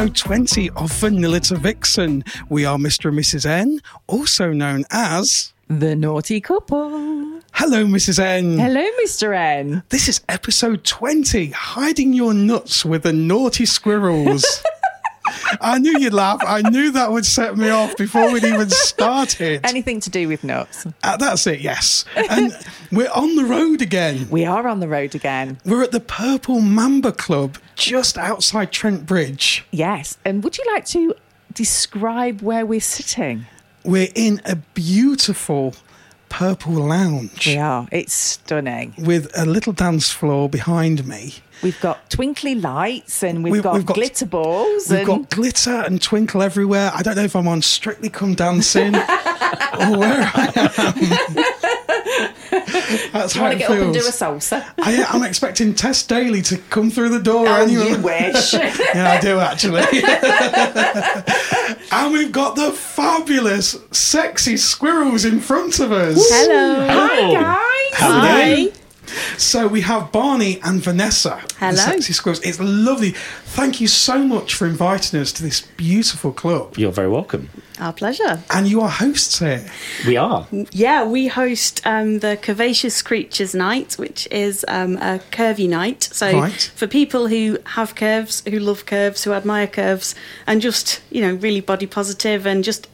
Episode 20 of Vanilla to Vixen. We are Mr. and Mrs. N, also known as. The naughty couple. Hello, Mrs. N. Hello, Mr. N. This is episode 20 Hiding Your Nuts with the Naughty Squirrels. I knew you'd laugh. I knew that would set me off before we'd even started. Anything to do with nuts? Uh, that's it, yes. And we're on the road again. We are on the road again. We're at the Purple Mamba Club just outside Trent Bridge. Yes. And would you like to describe where we're sitting? We're in a beautiful purple lounge We are. It's stunning. with a little dance floor behind me. We've got twinkly lights and we've, We've- got, we've got- glitter balls. We've and got glitter and twinkle everywhere. I don't know if I'm on Strictly Come Dancing or where I am. That's do you how want to it get up and do a feels. salsa? I, I'm expecting Tess Daly to come through the door. Oh, anyway. you wish. Yeah, I do actually. and we've got the fabulous, sexy squirrels in front of us. Hello. Hi, guys. Hello. So we have Barney and Vanessa. The Hello. sexy squirrels. It's lovely. Thank you so much for inviting us to this beautiful club. You're very welcome. Our pleasure. And you are hosts here. We are. Yeah, we host um, the Curvaceous Creatures Night, which is um, a curvy night. So Right. for people who have curves, who love curves, who admire curves, and just you know really body positive and just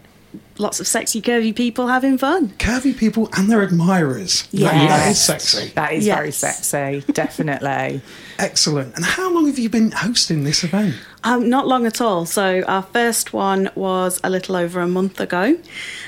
lots of sexy curvy people having fun. Curvy people and their admirers. That- that is sexy. That is very sexy, definitely. Excellent. And how long have you been hosting this event? Um, not long at all. So our first one was a little over a month ago. Um,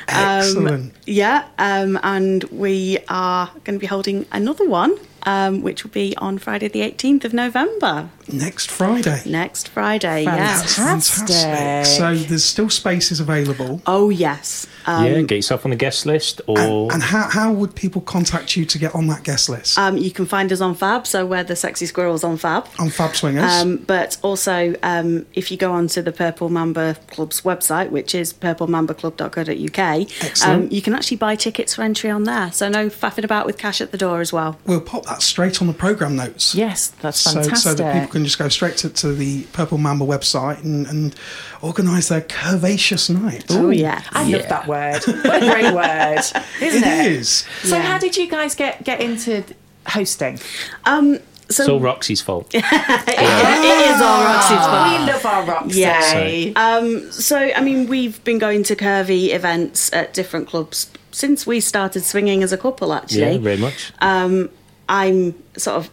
Excellent. yeah, um, and we are going to be holding another one, um, which will be on Friday, the 18th of November, Next Friday. next Friday. Fantastic. Yes. Fantastic. So there's still spaces available. Oh yes. Um, yeah, get yourself on the guest list or And, and how, how would people contact you to get on that guest list? um, you can find us on Fab, so we're the Sexy Squirrels on Fab. on Fab Swingers? Um, but also, um, if you go onto the Purple Mamba Club's website, which is purplemambaclub.co.uk, Excellent. um, you can actually buy tickets for entry on there. So no faffing about with cash at the door as well. we'll pop that straight on the programme notes. Yes, that's So, fantastic. so that people can just go straight to, to the Purple Mamba website and, and organise their curvaceous night. Oh yeah. I love that word. What a great word, isn't It it? is. So, Yeah. how did you guys get get into hosting? Um, so it's all Roxy's fault. it, it is all Roxy's fault. We love our Roxy. Yeah. Um, so, I mean, we've been going to curvy events at different clubs since we started swinging as a couple, actually. yeah, very much. um, I'm sort of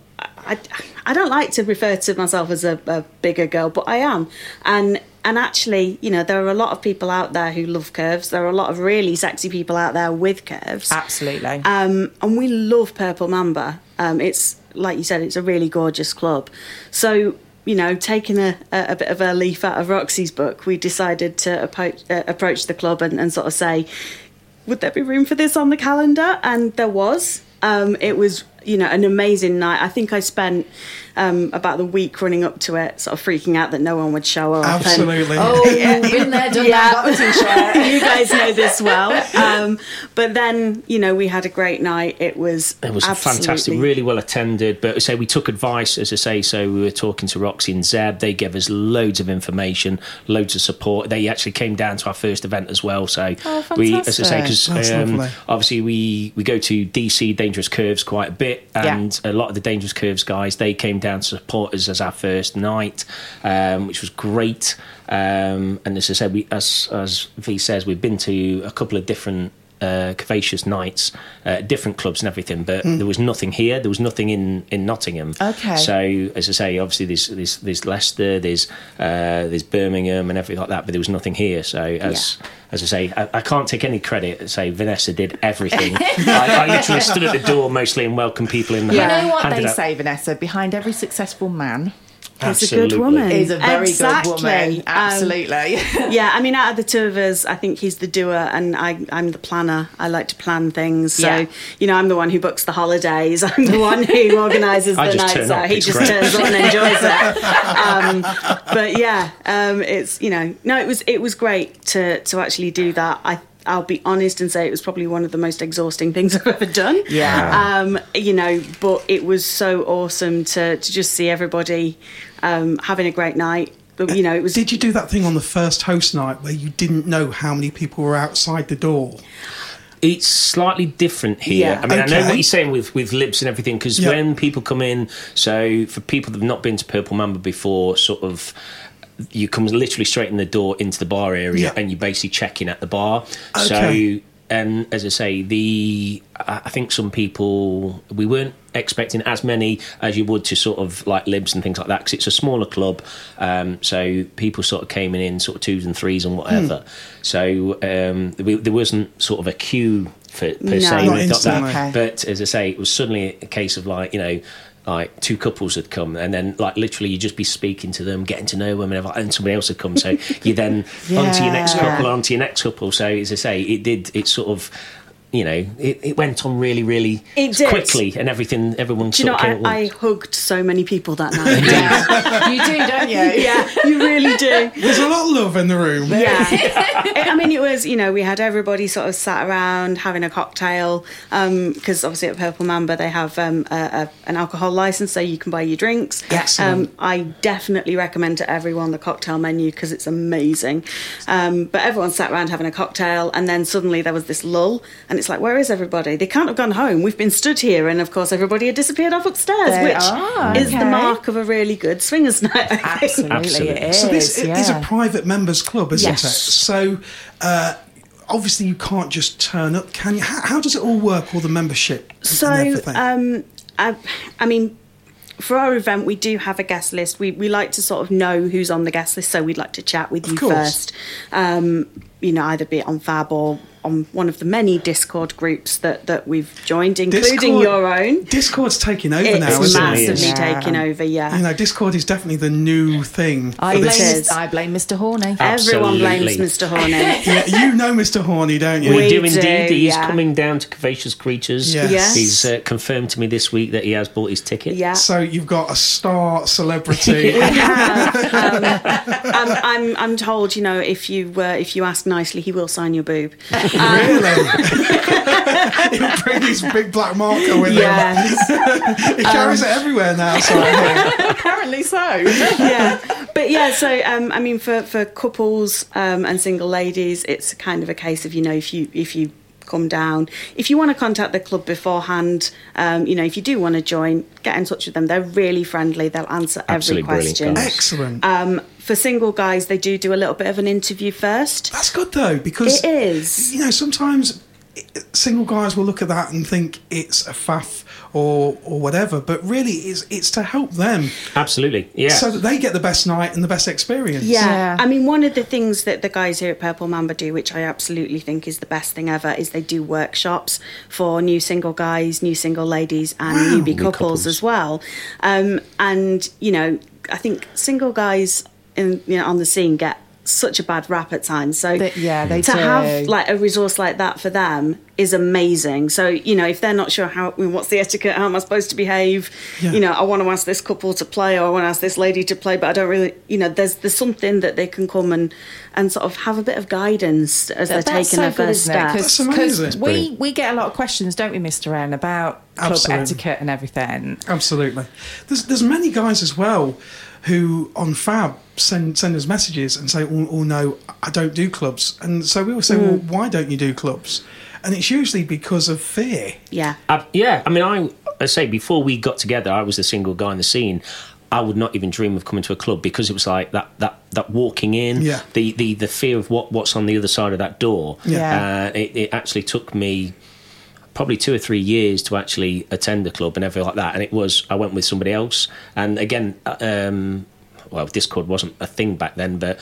I, I don't like to refer to myself as a, a bigger girl, but I am, and and actually, you know, there are a lot of people out there who love curves. There are a lot of really sexy people out there with curves, Absolutely. um, and we love Purple Mamba. Um, it's like you said, it's a really gorgeous club. So you know, taking a, a, bit of a leaf out of Roxy's book, we decided to approach, uh, approach the club and, and sort of say, would there be room for this on the calendar? And there was. Um, it was, you know, an amazing night. I think I spent um, about the week running up to it, sort of freaking out that no one would show up. and- Absolutely. oh, been there, done Yeah. that, got the you guys know this well. Um, but then, you know, we had a great night. It was It was absolutely- fantastic, really well attended. But say we took advice, as I say. So we were talking to Roxy and Zeb. They gave us loads of information, loads of support. They actually came down to our first event as well. So Oh, we, as I say, because um, obviously we we go to DC Dangerous Curves quite a bit. it, and a lot of the Dangerous Curves guys they came down to support us as our first night, um, which was great. Um, and as I said, we, as as V says, we've been to a couple of different uh, Curvaceous nights, uh, different clubs and everything, but there was nothing here. There was nothing in, in Nottingham. Okay. So as I say, obviously there's there's, there's Leicester, there's uh, there's Birmingham and everything like that, but there was nothing here. So as as I say, I, I can't take any credit. And say Vanessa did everything. I, I literally stood at the door mostly and welcomed people in. You hand- know what they say, Vanessa? Behind every successful man He's a good woman. is a very Exactly. good woman. Um, Absolutely. yeah, I mean, out of the two of us, I think he's the doer and I, I'm the planner. I like to plan things. So, Yeah. you know, I'm the one who books the holidays. I'm the one who organises the nights out. He It's just great. turns up and enjoys it. Um, but yeah, um, it's, you know, no, it was, it was great to, to actually do that. I, I'll be honest and say it was probably one of the most exhausting things I've ever done. Yeah. Um, you know, but it was so awesome to, to just see everybody um, having a great night. But, you know, it was Did you do that thing on the first host night where you didn't know how many people were outside the door? It's slightly different here. Yeah. I mean, I know what you're saying with, with libs and everything, because Yeah. when people come in, so for people that have not been to Purple Mamba before, sort of, you come literally straight in the door into the bar area Yeah. and you basically check in at the bar. Okay. So, and as I say, the I I think some people we weren't expecting as many as you would to sort of like libs and things like that because it's a smaller club. Um, so people sort of came in in sort of twos and threes and whatever. So um, we, there wasn't sort of a queue for, per No. se. Not or anything like instantly. that. Okay. But as I say, it was suddenly a case of like you know. Like two couples had come, and then like literally you'd just be speaking to them, getting to know them, and, and somebody else had come. So you then onto your next couple, onto your next couple. So as I say, it did. It sort of, you know, it, it went on really, really quickly, and everything. Everyone Do you know, of came. I, I hugged so many people that night. you do, don't you? yeah, you really do. There's a lot of love in the room. Yeah. I mean, it was, you know, we had everybody sort of sat around having a cocktail because obviously at Purple Mamba they have um, a, a, an alcohol license so you can buy your drinks. Excellent. Um, I definitely recommend to everyone the cocktail menu because it's amazing. Um, but everyone sat around having a cocktail and then suddenly there was this lull and it's like, where is everybody? They can't have gone home. We've been stood here and of course everybody had disappeared off upstairs, They which are, is the mark of a really good swingers night. Absolutely, Absolutely. it is. So this i- is a private members club, isn't Yes. it? So uh, obviously you can't just turn up, can you? How, how does it all work? All the membership So, um, I, I mean, for our event, we do have a guest list. We we like to sort of know who's on the guest list, so we'd like to chat with you course. first. Um, you know, either be it on Fab or on one of the many Discord groups that that we've joined, including Discord- your own. Discord's taking over It's now, isn't massive. it? massively Yeah. taking over. Yeah. You know, Discord is definitely the new thing. I blame, this. Mr. I blame Mr. Horny. Everyone blames Mr. Horny. Yeah, you know Mr. Horny, don't you? We, We do do, indeed. He's yeah. coming down to Curvaceous Creatures. Yes. Yes. He's uh, confirmed to me this week that he has bought his ticket. yeah. So you've got a star celebrity. um, I'm I'm told, you know, if you uh, if you ask nicely, he will sign your boob. Really? He'll bring his big black marker with Yes. him. He carries it everywhere now. So Apparently so. yeah, but yeah. So um, I mean, for for couples um, and single ladies, it's kind of a case of you know if you if you come down. If you want to contact the club beforehand um, you know if you do want to join get in touch with them. They're really friendly. They'll answer Absolutely every brilliant question. guys. Excellent. um, for single guys they do do a little bit of an interview first. That's good though, because it is. you know sometimes single guys will look at that and think it's a faff or or whatever, but really it's it's to help them Absolutely. Yeah. so that they get the best night and the best experience. Yeah. Yeah. I mean, one of the things that the guys here at Purple Mamba do, which I absolutely think is the best thing ever, is they do workshops for new single guys, new single ladies, and Wow. newbie New couples, couples. as well. Um, and you know, I think single guys in you know on the scene get such a bad rap at times. So They- yeah, they to do. have like a resource like that for them is amazing. So you know, if they're not sure how I mean, what's the etiquette, how am I supposed to behave? Yeah. You know, I want to ask this couple to play, or I want to ask this lady to play, but I don't really. You know, there's there's something that they can come and and sort of have a bit of guidance as they're taking so their good, first isn't it? step. 'Cause- That's 'cause amazing. we, we get a lot of questions, don't we, Mr. N, about club Absolutely. etiquette and everything. Absolutely. There's there's many guys as well who on Fab send send us messages and say, "Oh, oh no, I don't do clubs." And so we always say, "Well, why don't you do clubs?" And it's usually because of fear. Yeah. Uh, yeah, I mean, I I say before we got together, I was the single guy in the scene. I would not even dream of coming to a club because it was like that that that walking in, Yeah. the the the fear of what what's on the other side of that door. Yeah. Uh, it, it actually took me probably two or three years to actually attend the club and everything like that. And it was I went with somebody else, and again, uh, um, well, Discord wasn't a thing back then, but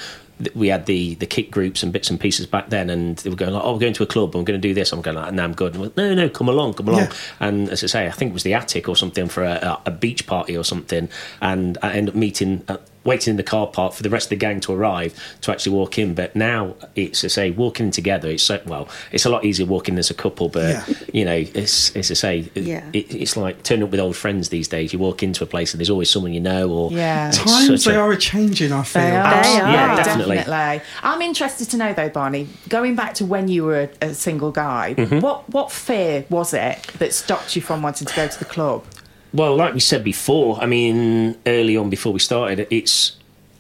we had the the Kik groups and bits and pieces back then, and they were going like, "Oh, we're going to a club. We're going to do this." I'm going like, "No, I'm good." And I went, no, no, come along, come along. Yeah. And as I say, I think it was the attic or something for a, a beach party or something, and I ended up meeting. Waiting in the car park for the rest of the gang to arrive to actually walk in, but now it's to say walking together. It's so well, it's a lot easier walking as a couple, but Yeah. you know, it's it's to say, Yeah. it, it's like turning up with old friends these days. You walk into a place and there's always someone you know, or Yeah. Times they a- are a changing, I feel. They are. They are. Yeah, definitely. I'm interested to know though, Barney. Going back to when you were a, a single guy, Mm-hmm. what what fear was it that stopped you from wanting to go to the club? Well, like we said before, I mean, early on before we started, it's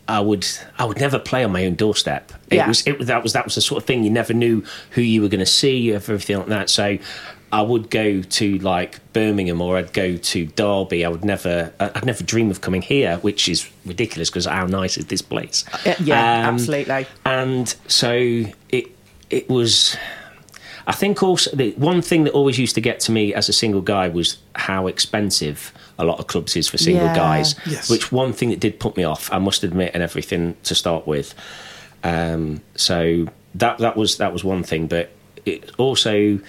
I would I would never play on my own doorstep. It Yeah. was it that was that was the sort of thing you never knew who you were going to see, everything like that. So. I would go to like Birmingham or I'd go to Derby. I would never, I'd never dream of coming here, which is ridiculous because how nice is this place? Uh, yeah, Um, absolutely. and so it it was i think also the one thing that always used to get to me as a single guy was how expensive a lot of clubs is for single Yeah. guys Yes. which one thing that did put me off i must admit and everything to start with um, so that that was that was one thing but it also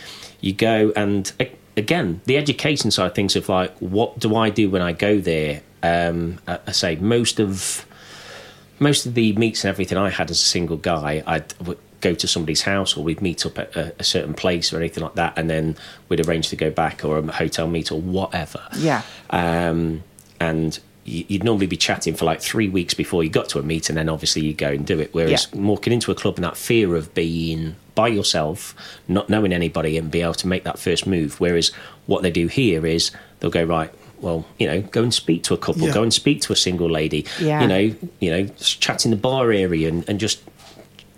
you go and again the education side of things of like what do i do when i go there um, I, I say most of most of the meets and everything I had as a single guy, I'd w- go to somebody's house or we'd meet up at a, a certain place or anything like that, and then we'd arrange to go back or a hotel meet or whatever. Yeah. Um, and you'd normally be chatting for like three weeks before you got to a meet, and then obviously you go and do it. Whereas Yeah. walking into a club and that fear of being by yourself, not knowing anybody, and be able to make that first move. Whereas what they do here is they'll go right. Well, you know, go and speak to a couple, Yeah. go and speak to a single lady. Yeah. You know, you know, just chat in the bar area and, and just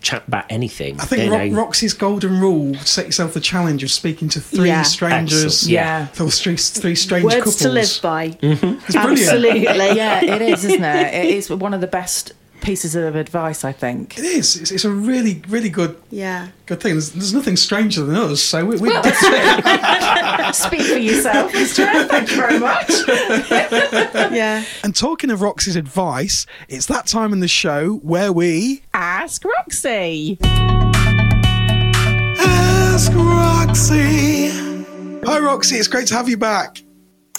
chat about anything. I think Ro- know. Roxy's golden rule: set yourself the challenge of speaking to three Yeah. strangers, Excellent. Yeah. or three, three strange Words couples. to live by. Mm-hmm. brilliant. Absolutely. yeah, it is, isn't it? It is one of the best pieces of advice, I think. It is. It's, it's a really, really good, Yeah. good thing. There's, there's nothing stranger than us, so we, we Speak for yourself, Mr. Thank you very much. Yeah. And talking of Roxy's advice, it's that time in the show where we Ask Roxy. ask Roxy. Hi, Roxy. It's great to have you back.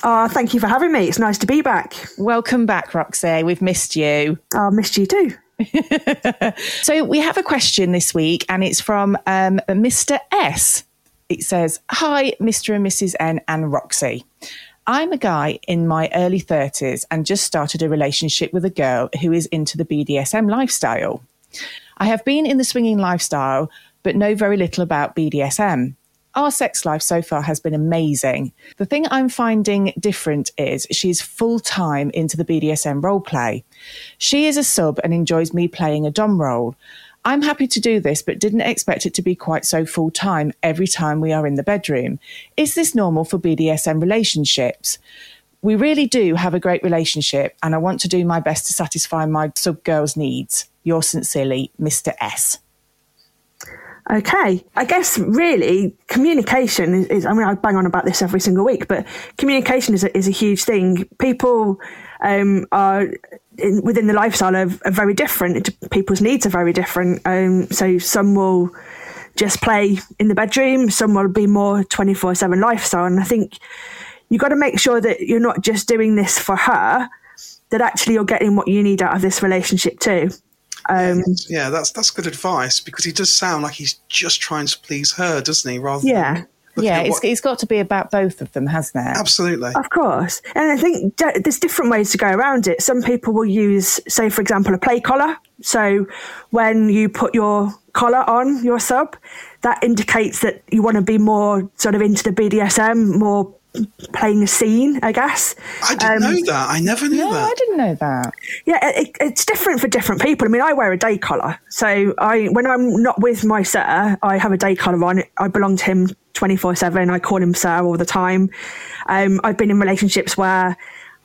Oh, thank you for having me. It's nice to be back. Welcome back, Roxy. We've missed you. I missed you too. So we have a question this week, and it's from um, Mr. S. It says, "Hi, Mr. and Mrs. N and Roxy. I'm a guy in my early 30s and just started a relationship with a girl who is into the BDSM lifestyle. I have been in the swinging lifestyle, but know very little about BDSM. Our sex life so far has been amazing. The thing I'm finding different is she's full time into the BDSM role play. She is a sub and enjoys me playing a Dom role. I'm happy to do this, but didn't expect it to be quite so full time every time we are in the bedroom. Is this normal for BDSM relationships? We really do have a great relationship, and I want to do my best to satisfy my sub girl's needs. Yours sincerely, Mr. S. Okay. I guess really communication is, I mean, I bang on about this every single week, but communication is a, is a huge thing. People um, are in, within the lifestyle are, are very different. People's needs are very different. Um, so some will just play in the bedroom, some will be more 24 7 lifestyle. And I think you've got to make sure that you're not just doing this for her, that actually you're getting what you need out of this relationship too. Um, Yeah, that's that's good advice because he does sound like he's just trying to please her, doesn't he? Rather Yeah. than Yeah, at it's, what- it's got to be about both of them, hasn't it? absolutely. Of course. And I think d- there's different ways to go around it. Some people will use, say, for example, a play collar. So when you put your collar on your sub, that indicates that you want to be more sort of into the BDSM, more playing a scene, I guess. I didn't Um, know that. I never knew No, that. I didn't know that. Yeah, it, it's different for different people. I mean, I wear a day collar, so I when I'm not with my sir, I have a day collar on. I belong to him twenty four seven. I call him sir all the time. Um, I've been in relationships where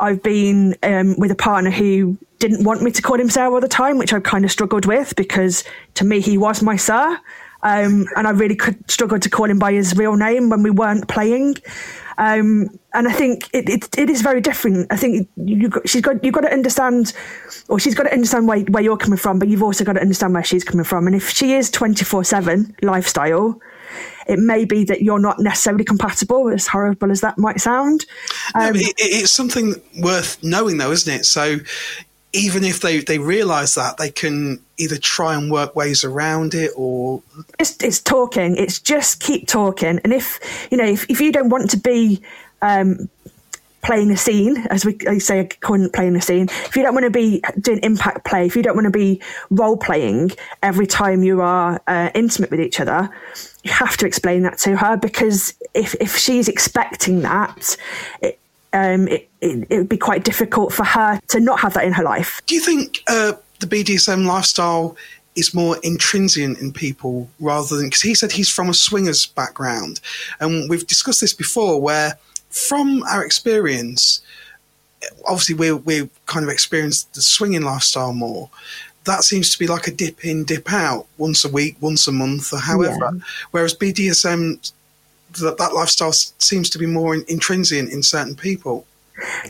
I've been um, with a partner who didn't want me to call him sir all the time, which I've kind of struggled with because to me he was my sir. Um, and I really could struggle to call him by his real name when we weren't playing. Um, and I think it, it, it is very different. I think you got, she's got you've got to understand, or she's got to understand where, where you're coming from, but you've also got to understand where she's coming from. And if she is twenty four seven lifestyle, it may be that you're not necessarily compatible. As horrible as that might sound, No, um, but it, it's something worth knowing, though, isn't it? So even if they, they realise that, they can either try and work ways around it or. it's, it's talking. It's just keep talking. And if you know, if, if you don't want to be um, playing a scene, as we I say, it playing a scene. If you don't want to be doing impact play, if you don't want to be role playing every time you are uh, intimate with each other, you have to explain that to her because if if she's expecting that. It, um, it, it, it would be quite difficult for her to not have that in her life. Do you think uh, the BDSM lifestyle is more intrinsic in people rather than. Because he said he's from a swingers background. And we've discussed this before where, from our experience, obviously we we kind of experienced the swinging lifestyle more. That seems to be like a dip in, dip out, once a week, once a month, or however. Whereas BDSM, that, that lifestyle seems to be more in, intrinsic in certain people.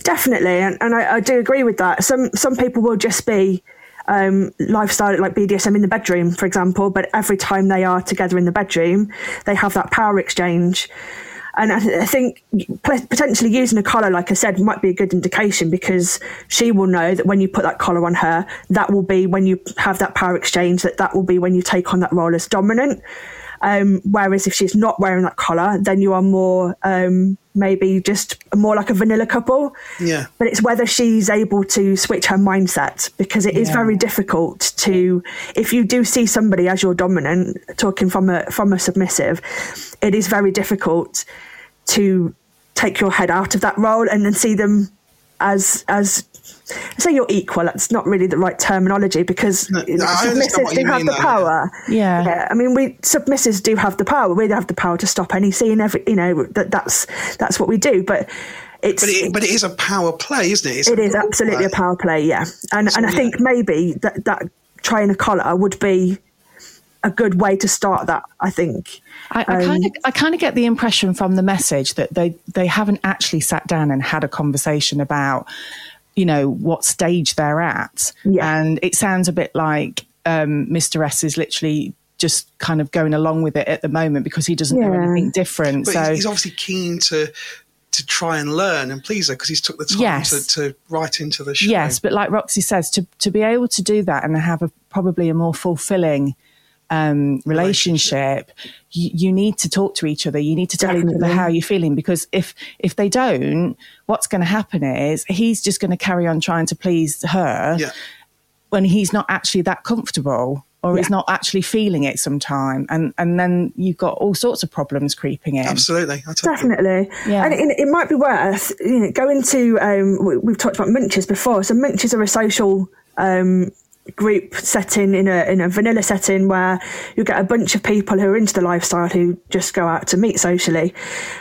Definitely, and, and I, I do agree with that. Some some people will just be um, lifestyle like BDSM in the bedroom, for example, but every time they are together in the bedroom, they have that power exchange. And I, I think potentially using a collar, like I said, might be a good indication because she will know that when you put that collar on her, that will be when you have that power exchange, that that will be when you take on that role as dominant. Um, whereas if she's not wearing that collar, then you are more um, maybe just more like a vanilla couple. Yeah. But it's whether she's able to switch her mindset because it is Yeah. very difficult to if you do see somebody as your dominant, talking from a from a submissive, it is very difficult to take your head out of that role and then see them as as say you're equal. That's not really the right terminology because No, no, submissives do have the though, yeah. power. Yeah. I mean, we submissives do have the power. We have the power to stop any scene. Every you know that that's that's what we do. But it's But it, but it is a power play, isn't it? It's it a is role absolutely a power play. Yeah, and and I yeah. think maybe that that trying a collar would be a good way to start that. I think. I, I kind of, I kind of get the impression from the message that they they haven't actually sat down and had a conversation about, you know, what stage they're at, Yeah. and it sounds a bit like um, Mr. S is literally just kind of going along with it at the moment because he doesn't know anything different. But so he's, he's obviously keen to to try and learn and please her because he's took the time Yes. to, to write into the show. Yes, but like Roxy says, to to be able to do that and have a probably a more fulfilling um, relationship, you, you need to talk to each other. You need to tell each other how you're feeling because if if they don't, what's going to happen is he's just going to carry on trying to please her Yeah. when he's not actually that comfortable or he's Yeah. not actually feeling it sometime, and and then you've got all sorts of problems creeping in. Absolutely. I totally- Definitely, Yeah. and it, it might be worth you know going to. Um, we- we've talked about munches before, so munches are a social um, group setting in a in a vanilla setting where you get a bunch of people who are into the lifestyle who just go out to meet socially,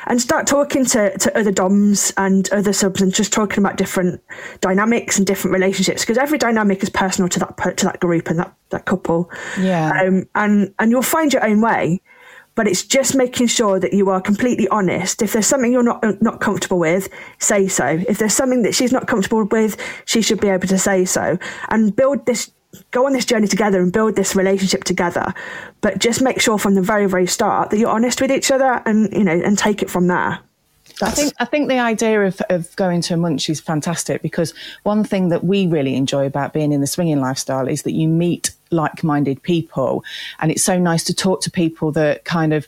and start talking to to other doms and other subs and just talking about different dynamics and different relationships because every dynamic is personal to that to that group and that that couple. Yeah. um, and and you'll find your own way but it's just making sure that you are completely honest. If there's something you're not uh, not comfortable with, say so. If there's something that she's not comfortable with, she should be able to say so and build this go on this journey together and build this relationship together. But just make sure from the very very start that you're honest with each other and you know and take it from there. I think I think the idea of, of going to a munch is fantastic because one thing that we really enjoy about being in the swinging lifestyle is that you meet like-minded people, and it's so nice to talk to people that kind of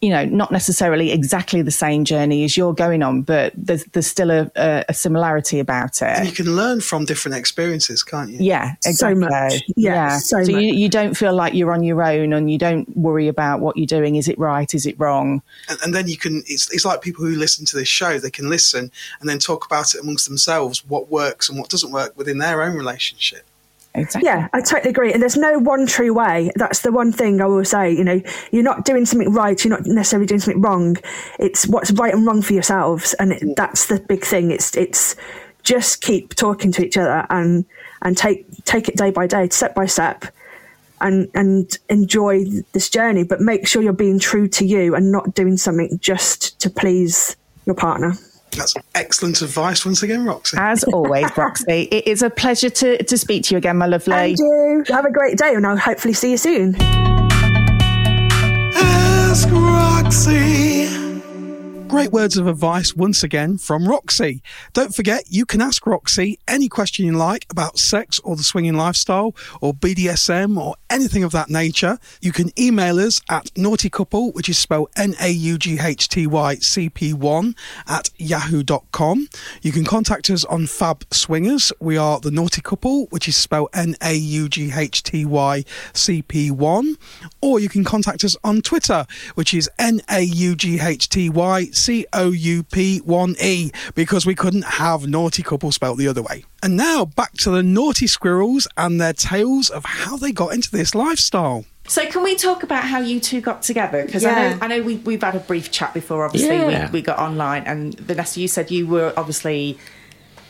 you know, not necessarily exactly the same journey as you're going on, but there's, there's still a, a, a similarity about And it. you can learn from different experiences, can't you? Yeah, So exactly. much. Yeah, so you, much. you don't feel like you're on your own and you don't worry about what you're doing. Is it right? Is it wrong? And, and then you can, it's, it's like people who listen to this show, they can listen and then talk about it amongst themselves, what works and what doesn't work within their own relationship. Exactly. Yeah, I totally agree. And there's no one true way. That's the one thing I will say. You know, you're not doing something right. You're not necessarily doing something wrong. It's what's right and wrong for yourselves, and it, mm. that's the big thing. It's it's just keep talking to each other and and take take it day by day, step by step, and and enjoy this journey. But make sure you're being true to you and not doing something just to please your partner. That's excellent advice once again, Roxy. As always, Roxy, it is a pleasure to, to speak to you again, my lovely. And you have a great day, and I'll hopefully see you soon. Ask Roxy. Great words of advice once again from Roxy. Don't forget, you can ask Roxy any question you like about sex or the swinging lifestyle or BDSM or anything of that nature. You can email us at naughty couple, which is spelled N A U G H T Y C P 1 at yahoo.com. You can contact us on Fab Swingers. We are the naughty couple, which is spelled N A U G H T Y C P 1. Or you can contact us on Twitter, which is N A U G H T Y C O U P 1 E, because we couldn't have naughty couple spelt the other way. And now back to the naughty squirrels and their tales of how they got into this lifestyle. So, can we talk about how you two got together? Because I know, I know we, we've had a brief chat before. Obviously, Yeah. we, we got online, and Vanessa, you said you were obviously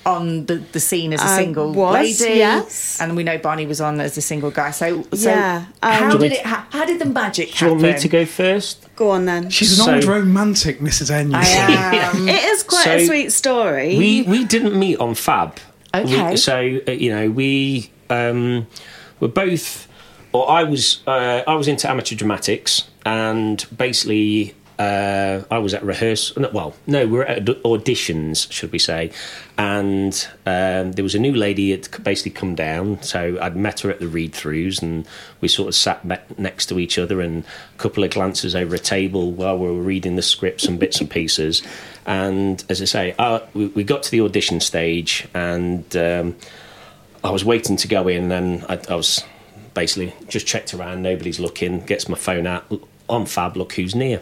on the, the scene as a I single was, lady, yes. and we know Barney was on as a single guy. So, so Yeah, um, how did it? How, how did the magic Do you want me to go first? Go on then. She's an So- old romantic, Mrs. N. you I am. It is quite a sweet story. We we didn't meet on Fab. Okay. We- so uh, you know we um, were both, or I was uh, I was into amateur dramatics, and basically uh, I was at rehearsal. no, Well, no, we were at auditions, should we say? And um, there was a new lady had basically come down. So I'd met her at the read-throughs, and we sort of sat next to each other, and a couple of glances over a table while we were reading the scripts and bits and pieces. And as I say, uh, we, we got to the audition stage, and um, I was waiting to go in, and I, I was basically just checked around. Nobody's looking. Gets my phone out on Fab. Look who's near.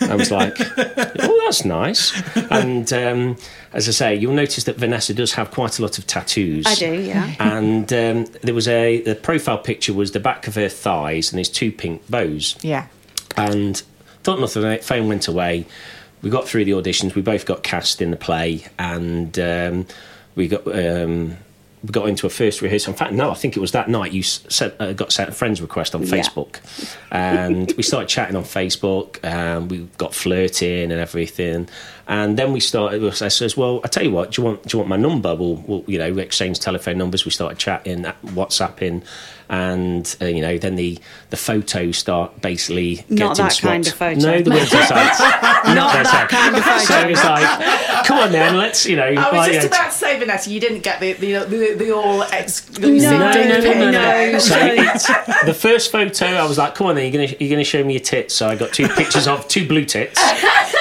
I was like, oh, that's nice. And um, as I say, you'll notice that Vanessa does have quite a lot of tattoos. I do, yeah. And um, there was a the profile picture was the back of her thighs, and there's two pink bows Yeah. and thought nothing of it. Phone went away. We got through the auditions. We both got cast in the play, and um, we got um, got into a first rehearsal. In fact, no, I think it was that night you sent, uh, got sent a friend's request on Yeah. Facebook, and we started chatting on Facebook. And we got flirting and everything, and then we started. I says, "Well, I tell you what. Do you want do you want my number? We'll, we'll you know we exchanged telephone numbers. We started chatting, WhatsApping." And uh, you know, then the the photos start basically Not getting that kind swapped. of photo. No, the winter sites. Not that kind of photo. So it's like, come on then, let's you know. I was just about to say, Vanessa, you didn't get the the, the, the all exclusive. No, no, no, no, no, no. No. So the first photo, I was like, "Come on, then, you're gonna you're gonna show me your tits." So I got two pictures of two blue tits.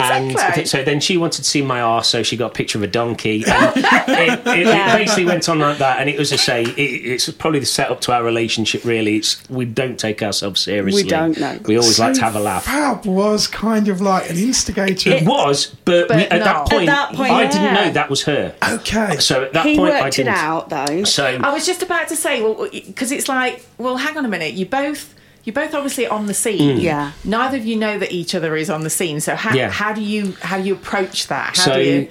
And Exactly. th- so then she wanted to see my arse, so she got a picture of a donkey. And it, it, it basically went on like that, and it was to say it, it's probably the setup to our relationship. Really, it's we don't take ourselves seriously. We don't, no. We always like to have a laugh. Fab was kind of like an instigator. It was, but, But we, at no. that point, At that point, I yeah. didn't know that was her. okay. So at that he point, I worked it didn't. out though. So I was just about to say, well, because it's like, well, hang on a minute. You both, you're both obviously on the scene. Yeah. Neither of you know that each other is on the scene. So how, Yeah. how do you how do you approach that? How so do you?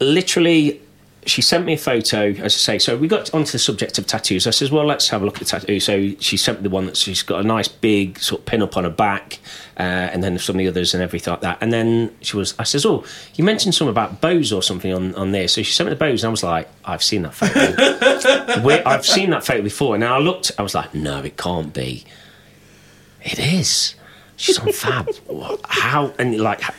literally she sent me a photo as i say so we got onto the subject of tattoos i says well let's have a look at the tattoo so she sent me the one that she's got a nice big sort of pin up on her back uh, and then some of the others and everything like that and then she was i says oh you mentioned something about bows or something on, on there so she sent me the bows and i was like i've seen that photo i've seen that photo before and i looked i was like no it can't be it is she's on fab how and like how,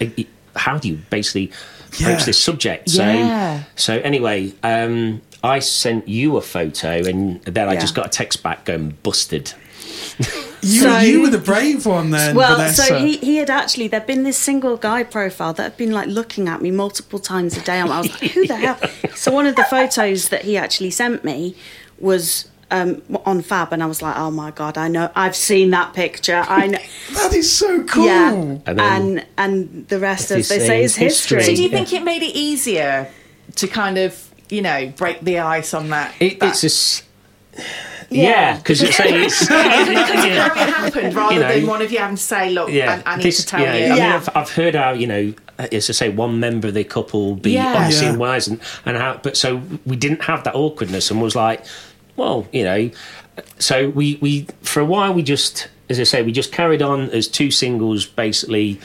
how do you basically approach this subject so Yeah. so anyway um i sent you a photo and then i Yeah. just got a text back going busted You, So- you were the brave one then, well, Vanessa. so he, he had actually there'd been this single guy profile that had been like looking at me multiple times a day. I was like, who the hell? So one of the photos that he actually sent me was um, on Fab, and I was like, oh my god, I know, I've seen that picture. I know, that is so cool. yeah, And and then- and, the rest, as As they they say, say, is is history. history. So do you think it made it easier to kind of, you know, break the ice on that? It, that- it's just. Yeah, because it's, it's because of how it happened, rather You know, than one of you having to say, "Look, yeah, I, I need this- to tell yeah, you." I mean, Yeah. I've, I've heard how you know, as I say, one member of the couple be Yeah. honest Yeah. and wise, and, and how. But so we didn't have that awkwardness, and was like, well, you know, so we we for a while we just, as I say, we just carried on as two singles, basically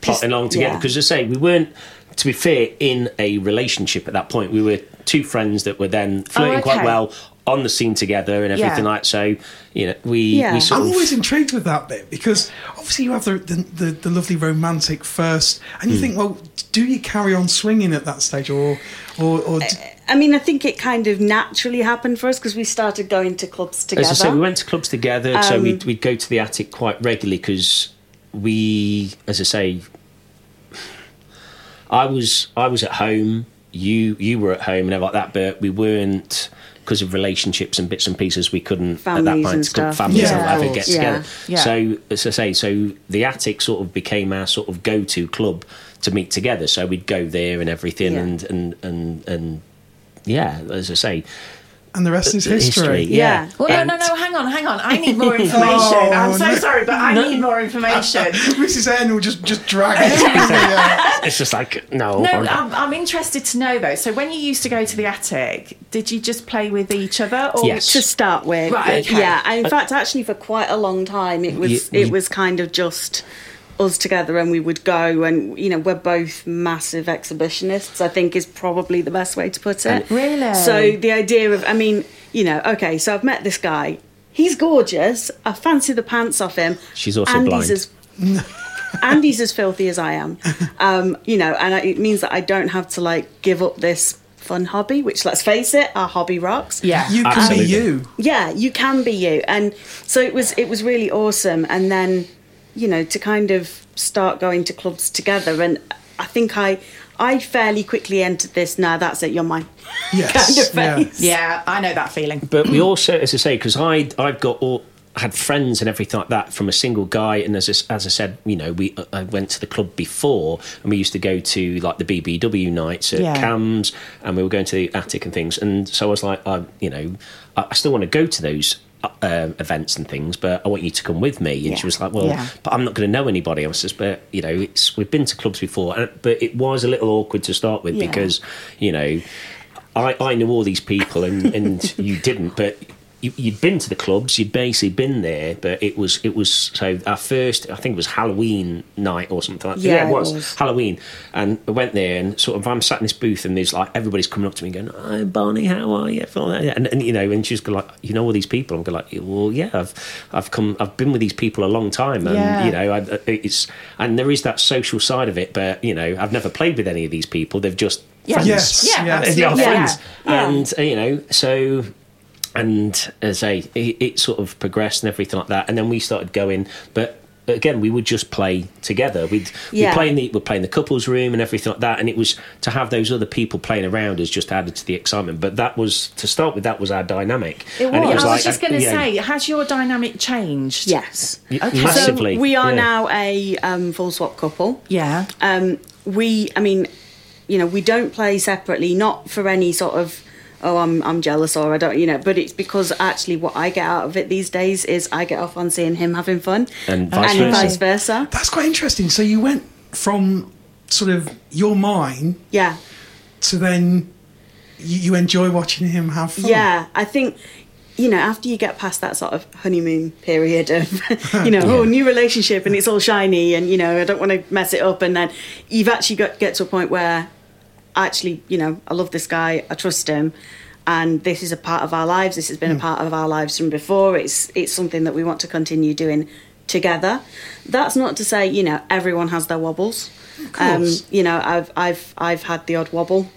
plotting along together. yeah. Because as I say, we weren't. To be fair, in a relationship at that point, we were two friends that were then flirting quite okay. well on the scene together and everything Yeah. like. So, you know, we Yeah. we sort I'm of always intrigued with that bit because obviously you have the the, the, the lovely romantic first, and you Hmm. think, well, do you carry on swinging at that stage, or or, or d- I mean, I think it kind of naturally happened for us because we started going to clubs together. As I say, we went to clubs together, so Um, we'd, we'd go to the attic quite regularly because we, as I say, I was I was at home, you you were at home and everything like that, but we weren't because of relationships and bits and pieces. We couldn't at that Families point and stuff. families Yeah, and whatever get course. together. Yeah. Yeah. So as I say, so the attic sort of became our sort of go to club to meet together. So we'd go there and everything, Yeah. and and and and yeah, as I say, and the rest is history. Yeah. Well, no, And- no, no. Hang on, hang on. I need more information. Oh, I'm so no. sorry, but I need more information. Mrs. N will just just drag it. It's just like no, No, I'm- I'm, I'm interested to know though. So, when you used to go to the attic, did you just play with each other? Or Yes. to start with. Right, okay. Yeah, and in fact, actually, for quite a long time, it was Ye- it we- was kind of just us together, and we would go, and you know, we're both massive exhibitionists. I think is probably the best way to put it. Really? So the idea of, I mean, you know, okay, so I've met this guy. He's gorgeous. I fancy the pants off him. She's also and blind. He's as, and he's as filthy as I am. Um, you know, and I, it means that I don't have to like give up this fun hobby, which let's face it, our hobby rocks yeah, You can Absolutely. be you. yeah you can be you and so it was it was really awesome and then you know to kind of start going to clubs together and i think i i fairly quickly entered this now that's it you're mine Yes. kind of yeah. face yeah. I know that feeling. But we also, as I say, because I I've got all had friends and everything like that from a single guy, and as I, as I said, you know, we uh, I went to the club before, and we used to go to like the BBW nights at Yeah. Cams, and we were going to the attic and things, and so I was like, I you know, I, I still want to go to those. Uh, events and things, but I want you to come with me. And Yeah. she was like, "Well, Yeah. but I'm not going to know anybody." I was just, "But you know, it's we've been to clubs before, and, but it was a little awkward to start with Yeah. because you know, I, I knew all these people and, and you didn't, but you, you'd been to the clubs, you'd basically been there, but it was it was so our first I think it was Halloween night or something like that. Yeah, it it was, was. Halloween, and I went there and sort of I'm sat in this booth and there's like everybody's coming up to me going, "Hi Barney, how are you?" And, and you know, and she's going like, "You know all these people?" I'm going like, "Well, yeah, I've I've come, I've been with these people a long time, and Yeah. you know, I, it's and there is that social side of it, but you know, I've never played with any of these people. They've just Yeah. friends. Yes, Yeah, yes. They are absolutely. friends, Yeah. and uh, you know, so and as I say, it, it sort of progressed and everything like that, and then we started going, but. Again, we would just play together. We'd Yeah. we'd play in the we'd play in the couples room and everything like that. And it was to have those other people playing around us just added to the excitement. But that was to start with. That was our dynamic. It And was. I was like, just going to you know, say, has your dynamic changed? yes Okay. massively. so we are yeah. now a um, full swap couple Yeah. um, we i mean you know we don't play separately not for any sort of oh i'm i'm jealous or i don't you know but it's because actually what i get out of it these days is i get off on seeing him having fun And vice and versa. vice versa That's quite interesting. So you went from sort of your mine yeah to then you, you enjoy watching him have fun. yeah i think you know after you get past that sort of honeymoon period of you know oh new relationship and it's all shiny and you know i don't want to mess it up and then you've actually got get to a point where actually you know i love this guy i trust him and this is a part of our lives this has been a part of our lives from before. It's it's something that we want to continue doing together. That's not to say you know everyone has their wobbles. Course. um you know i've i've i've had the odd wobble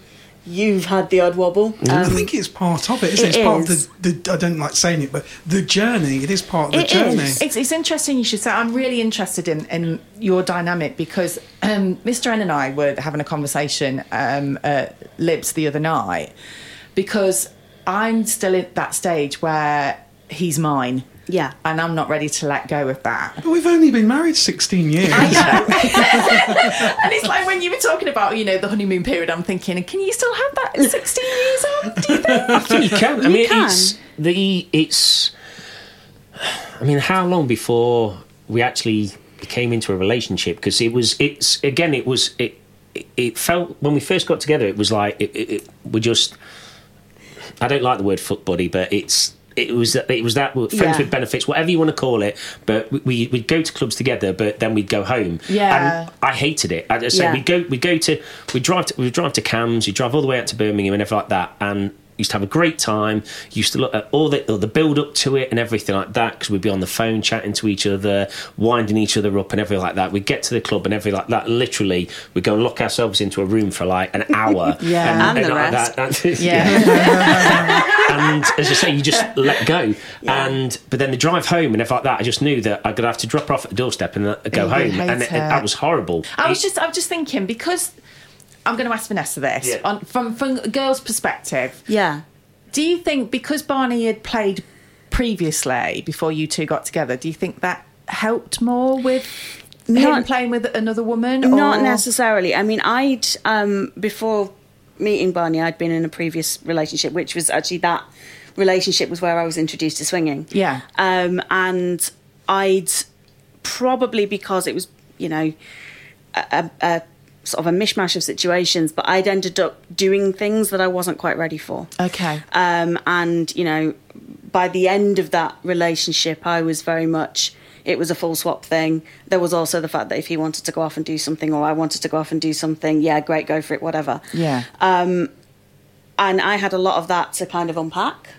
you've had the odd wobble. I Um, think it's part of it, isn't it? It It's part is. of the, the. I don't like saying it, but the journey. It is part of the It journey. is. It's, it's interesting you should say. I'm really interested in, in your dynamic because um, Mr. N and I were having a conversation um, at Libs the other night because I'm still at that stage where he's mine. Yeah. And I'm not ready to let go of that. But we've only been married 16 years. I know. and it's like when you were talking about, you know, the honeymoon period, I'm thinking, can you still have that 16 years on? Do you think? I think you can. I You mean, can. it's the it's. I mean, how long before we actually came into a relationship? Because it was. It's again. It was. It. It, it felt when we first got together. It was like it, it, it, we just. I don't like the word foot buddy, but it's. It was that it was that friends Yeah. with benefits, whatever you want to call it. But we we- we'd go to clubs together, but then we'd go home. Yeah. and I hated it. I just Yeah. we go we go to we drive to, we drive to Cams, we drive all the way out to Birmingham and everything like that, and used to have a great time. Used to look at all the all the build up to it and everything like that because we'd be on the phone chatting to each other, winding each other up and everything like that. We'd get to the club and everything like that. Literally, we'd go and lock ourselves into a room for like an hour. Yeah. And the like rest. that. And- Yeah. and as I say, you just let go. Yeah. And but then the drive home and everything like that, I just knew that I'm gonna have to drop her off at the doorstep and uh, go home, and it, it. that was horrible. I was just, I was just thinking because I'm going to ask Vanessa this Yeah. on, from from a girl's perspective. yeah. Do you think because Barney had played previously before you two got together, do you think that helped more with him playing with another woman? Not or- necessarily. I mean, I'd um, before meeting Barney, I'd been in a previous relationship, which was actually that relationship was where I was introduced to swinging. Yeah. Um, and I'd probably because it was, you know, a, a, a sort of a mishmash of situations, but I'd ended up doing things that I wasn't quite ready for. Okay. Um, and you know, by the end of that relationship, I was very much. It was a full swap thing. There was also the fact that if he wanted to go off and do something, or I wanted to go off and do something, yeah, great, go for it, whatever. Yeah. and I had a lot of that to kind of unpack.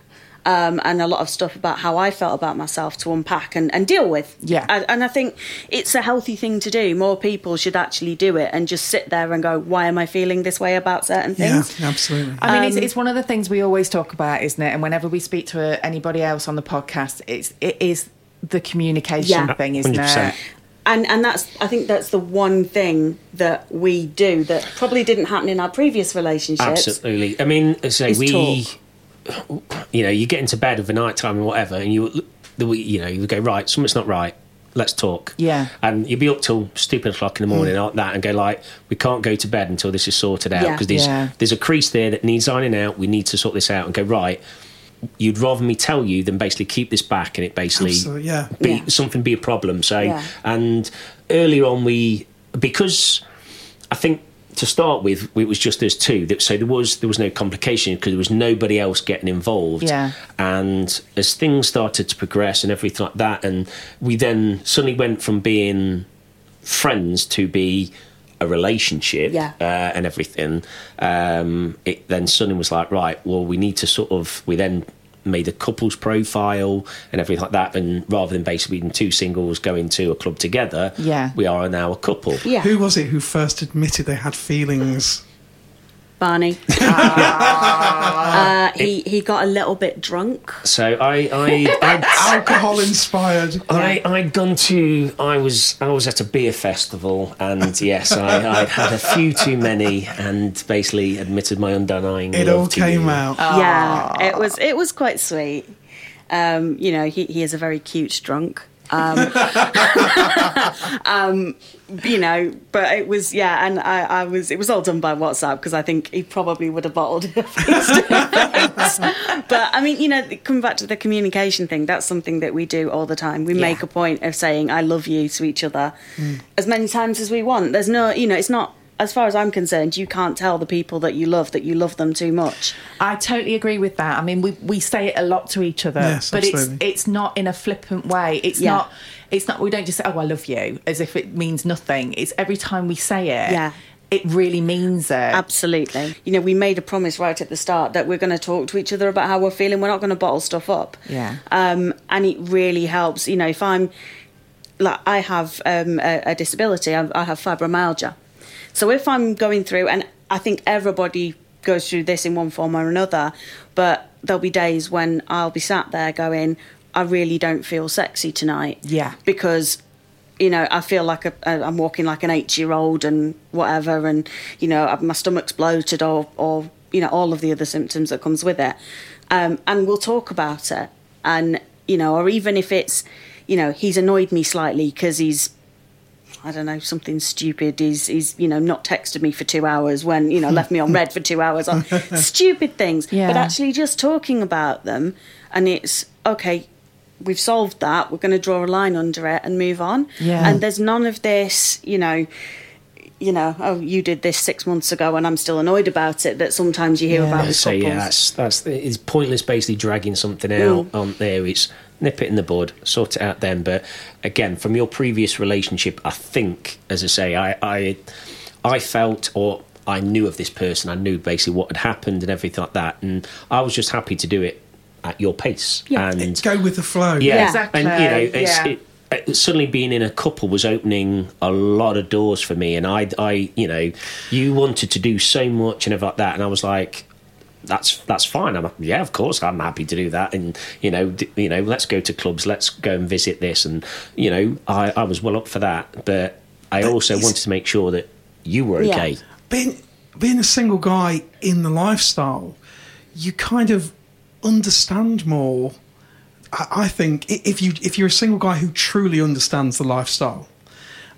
Um, and a lot of stuff about how I felt about myself to unpack and, and deal with. Yeah. And, and I think it's a healthy thing to do. More people should actually do it and just sit there and go, why am I feeling this way about certain yeah, things? absolutely. I mean, it's, Um, it's one of the things we always talk about, isn't it? And whenever we speak to uh, anybody else on the podcast, it's it is the communication Yeah. thing, isn't 100%. it? and and that's I think that's the one thing that we do that probably didn't happen in our previous relationships. Absolutely. I mean, say we, talk. You know, you get into bed of the night time and whatever, and you, the you know, you go right, something's not right. Let's talk. Yeah. And you'd be up till stupid o'clock in the morning mm. like that, and go like, we can't go to bed until this is sorted out Yeah. because there's Yeah. there's a crease there that needs ironing out. We need to sort this out and go right. You'd rather me tell you than basically keep this back and it basically Absolutely, yeah. be Yeah. something be a problem. So Yeah. and earlier on we because I think to start with it was just us two. That- So there was there was no complication because there was nobody else getting involved. Yeah. And as things started to progress and everything like that, and we then suddenly went from being friends to be a relationship Yeah. uh, and everything. Um, it then suddenly was like, right, well, we need to sort of. We then made a couples profile and everything like that, and rather than basically being two singles going to a club together, Yeah. we are now a couple. Yeah, Who was it who first admitted they had feelings? Barney. uh, he he got a little bit drunk. So I, I, I, Alcohol inspired. I, I'd gone to. I was I was at a beer festival, and yes, I, I'd had a few too many, and basically admitted my undying. It all came you. out. Yeah, it was it was quite sweet. Um, you know, he he is a very cute drunk. Um, um, you know, but it was yeah, and I, I was it was all done by WhatsApp because I think he probably would have bottled it face to face. But I mean, you know, coming back to the communication thing, that's something that we do all the time. We Yeah. make a point of saying "I love you" to each other as many times as we want. There's no, you know, it's not. As far as I'm concerned, you can't tell the people that you love that you love them too much. I totally agree with that. I mean, we we say it a lot to each other, Yes, but absolutely. it's it's not in a flippant way. It's Yeah. not it's not. We don't just say, "Oh, I love you," as if it means nothing. It's every time we say it, Yeah. it really means it. Absolutely. You know, we made a promise right at the start that we're going to talk to each other about how we're feeling. We're not going to bottle stuff up. Yeah. Um, and it really helps. You know, if I'm like I have um, a, a disability, I, I have fibromyalgia. So if I'm going through, and I think everybody goes through this in one form or another. But there'll be days when I'll be sat there going, I really don't feel sexy tonight. Yeah. Because you know, I feel like a, I'm walking like an eight-year-old and whatever, and you know, my stomach's bloated or, or you know, all of the other symptoms that comes with it. Um, and we'll talk about it, and you know, or even if it's, you know, he's annoyed me slightly because he's I don't know, something stupid. He's, he's, you know, not texted me for two hours when, you know, left me on read for two hours on stupid things. Yeah. But actually just talking about them and it's, okay, we've solved that. We're going to draw a line under it and move on. Yeah. And there's none of this, you know, you know, oh, you did this six months ago and I'm still annoyed about it that sometimes you hear Yeah. about with So couples. yeah, that's that's it's pointless basically dragging something out Mm. on there. It's nip it in the bud, sort it out then. But again, from your previous relationship, I think, as I say, I I, I felt or I knew of this person. I knew basically what had happened and everything like that, and I was just happy to do it at your pace. Yeah. and Go with the flow. yeah, Yeah. Exactly, And you know, it's, yeah. it, uh, suddenly being in a couple was opening a lot of doors for me, and I, I, you know, you wanted to do so much and everything like that, and I was like. That's that's fine. I'm yeah, of course I'm happy to do that, and you know, d- you know, let's go to clubs, let's go and visit this, and you know, I, I was well up for that, but I But also wanted to make sure that you were Yeah. okay. being being a single guy in the lifestyle, you kind of understand more. I, I think if you if you're a single guy who truly understands the lifestyle,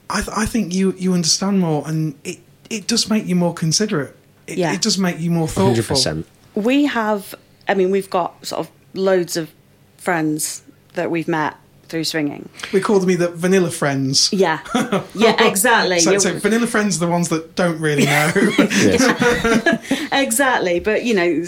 I, th- I think you you understand more, and it it does make you more considerate. It, Yeah. it does make you more Hundred thoughtful. percent. We have i mean we've got sort of loads of friends that we've met through swinging We call them either vanilla friends. yeah yeah exactly So, so vanilla friends are the ones that don't really know. exactly but you know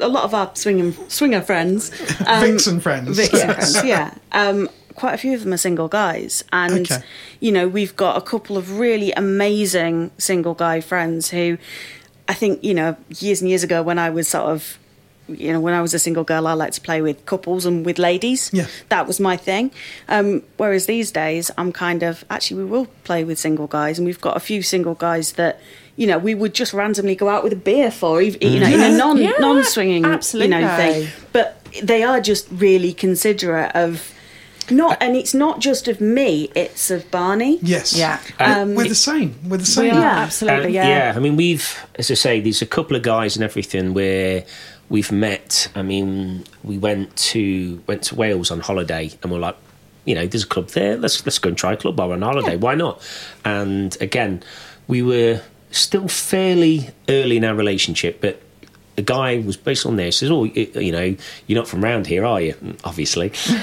a lot of our swinging swinger friends um, Vixen friends. Vixen friends, yeah um, quite a few of them are single guys and Okay. you know we've got a couple of really amazing single guy friends who i think you know years and years ago when i was sort of you know, when I was a single girl, I liked to play with couples and with ladies. Yeah. That was my thing. Um, whereas these days, I'm kind of actually we will play with single guys, and we've got a few single guys that you know we would just randomly go out with a beer for, you know, in a non Yeah, non swinging you know absolutely. thing. But they are just really considerate of not, and it's not just of me; it's of Barney. yes. Yeah. Um, We're the same. We're the same. are, Yeah. absolutely, Um, yeah. I mean, we've, as I say, there's a couple of guys and everything where we've met. I mean, we went to went to Wales on holiday, and we're like, you know, there's a club there. Let's let's go and try a club while we're on holiday. Why not? And again, we were still fairly early in our relationship, but. The guy was based on this. Says, "Oh, you, know, you're not from round here, are you?" "Mm, Obviously,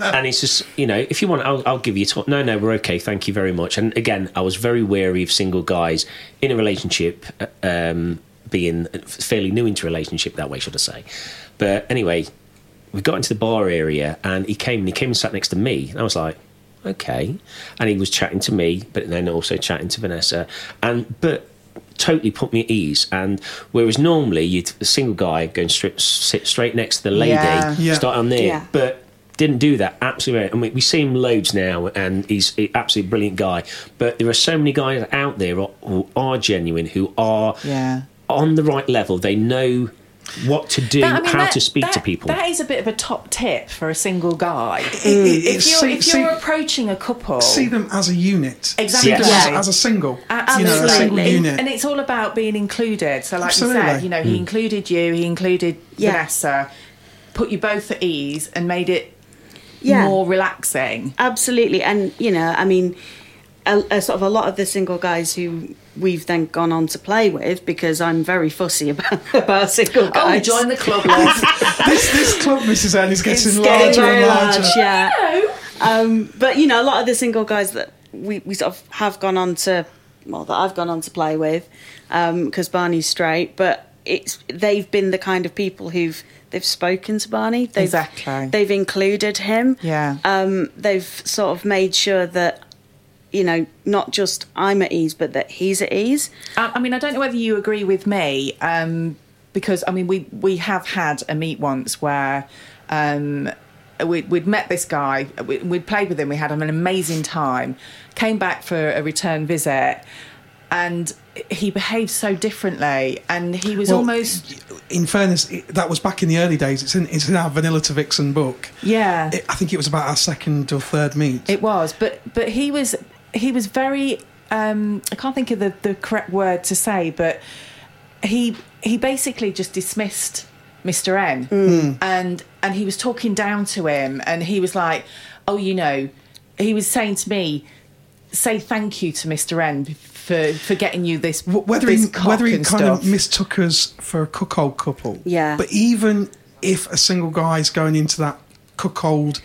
and it's just you know if you want I'll, I'll give you time no no we're okay thank you very much. And again i was very wary of single guys in a relationship uh, um, being fairly new into relationship that way should i say. But anyway we got into the bar area and he came and he came and sat next to me. And i was like okay. And he was chatting to me but then also chatting to vanessa. And but totally put me at ease and whereas normally you'd a single guy going straight sit straight next to the lady Yeah. Yeah. start on there Yeah. but didn't do that absolutely and we, we see him loads now and he's an absolutely brilliant guy but there are so many guys out there who are genuine who are Yeah. on the right level they know what to do That- I mean, how that- to speak to people That is a bit of a top tip for a single guy. It- it- If you're, see, if you're approaching a couple, see them as a unit. Exactly. See them as, as a single. Absolutely. You know, a single unit. And it's all about being included. So, like you said, you know, he hmm. included you, he included Yeah. Vanessa, put you both at ease, and made it Yeah. more relaxing. Absolutely, and you know, I mean, a, a sort of a lot of the single guys who we've then gone on to play with because I'm very fussy about about single Oh, guys. join the club, love. this, this club, Mrs. N, is getting It's larger getting very and larger. large, yeah. Um, but you know, a lot of the single guys that we, we sort of have gone on to, well, that I've gone on to play with, because Barney's straight, but it's they've been the kind of people who've they've spoken to Barney. They've, Exactly. They've included him. Yeah. Um, they've sort of made sure that. You know, not just I'm at ease, but that he's at ease. I I mean, I don't know whether you agree with me, um, because I mean, we we have had a meet once where um, we, we'd met this guy, we, we'd played with him, we had an amazing time, came back for a return visit, and he behaved so differently, and he was Well, almost In fairness, that was back in the early days. It's in, it's in our Vanilla to Vixen book. yeah. It, I think it was about our second or third meet. It was, but but he was he was very. Um, I can't think of the, the correct word to say, but he he basically just dismissed Mr. N, Hmm. and and he was talking down to him, and he was like, "Oh, you know," he was saying to me, "Say thank you to Mr. N for for getting you this Wh- whether this he, cock whether he and kind stuff." of mistook us for a cuckold couple. Yeah. But even if a single guy's going into that cuckold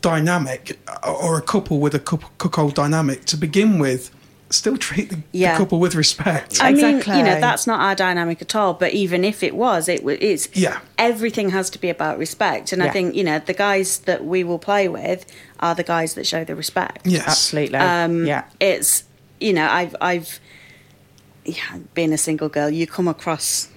dynamic, uh, or a couple with a cup- cuckold dynamic to begin with, still treat the, Yeah. the couple with respect. I mean, you know, that's not our dynamic at all. But even if it was, it w- it's Yeah. Everything has to be about respect, and I think you know the guys that we will play with are the guys that show the respect. yes. Absolutely, Um, yeah. It's you know I've I've yeah, being a single girl, you come across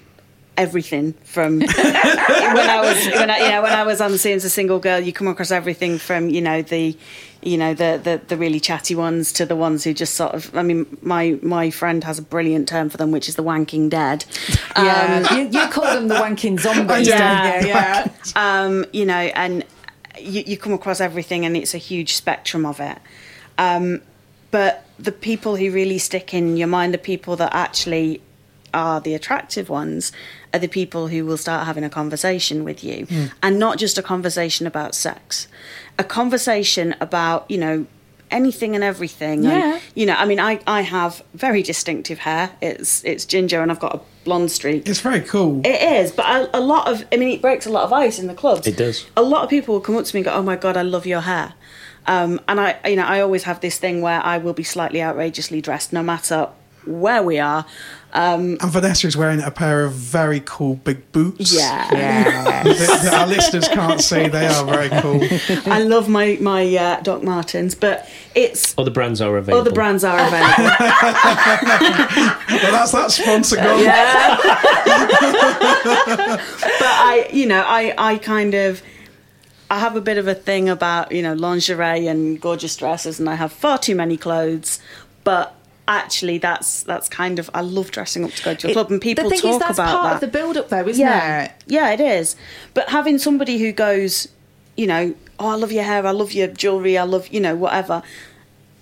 everything from when I was when I, you know when I was on the scene as a single girl, you come across everything from you know the you know the, the the really chatty ones to the ones who just sort of I mean my my friend has a brilliant term for them which is the wanking dead. Yeah, you, you call them the wanking zombies, Yeah. don't? Yeah. um, you know, and you, you come across everything, and it's a huge spectrum of it. Um, but the people who really stick in your mind, the people that actually are the attractive ones, are the people who will start having a conversation with you, and not just a conversation about sex, a conversation about you know anything and everything. Yeah. And, you know, I mean, I, I have very distinctive hair. It's it's ginger, and I've got a blonde streak. It's very cool. It is, but a, a lot of, I mean, it breaks a lot of ice in the clubs. It does. A lot of people will come up to me and go, "Oh my god, I love your hair," um, and I, you know, I always have this thing where I will be slightly outrageously dressed, no matter where we are. and Vanessa is wearing a pair of very cool big boots. Yeah, Yeah. that, that our listeners can't see. They are very cool. I love my my uh, Doc Martens, but it's Other brands are available. other brands are available. Well, that's that sponsor gone. but I, you know, I, I kind of, I have a bit of a thing about, you know, lingerie and gorgeous dresses, and I have far too many clothes. But actually, that's that's kind of, I love dressing up to go to a club, and people the thing talk is, that's about part that. of the build-up, though, isn't yeah, it? yeah, it is. But having somebody who goes, you know, oh, I love your hair, I love your jewelry, I love, you know, whatever,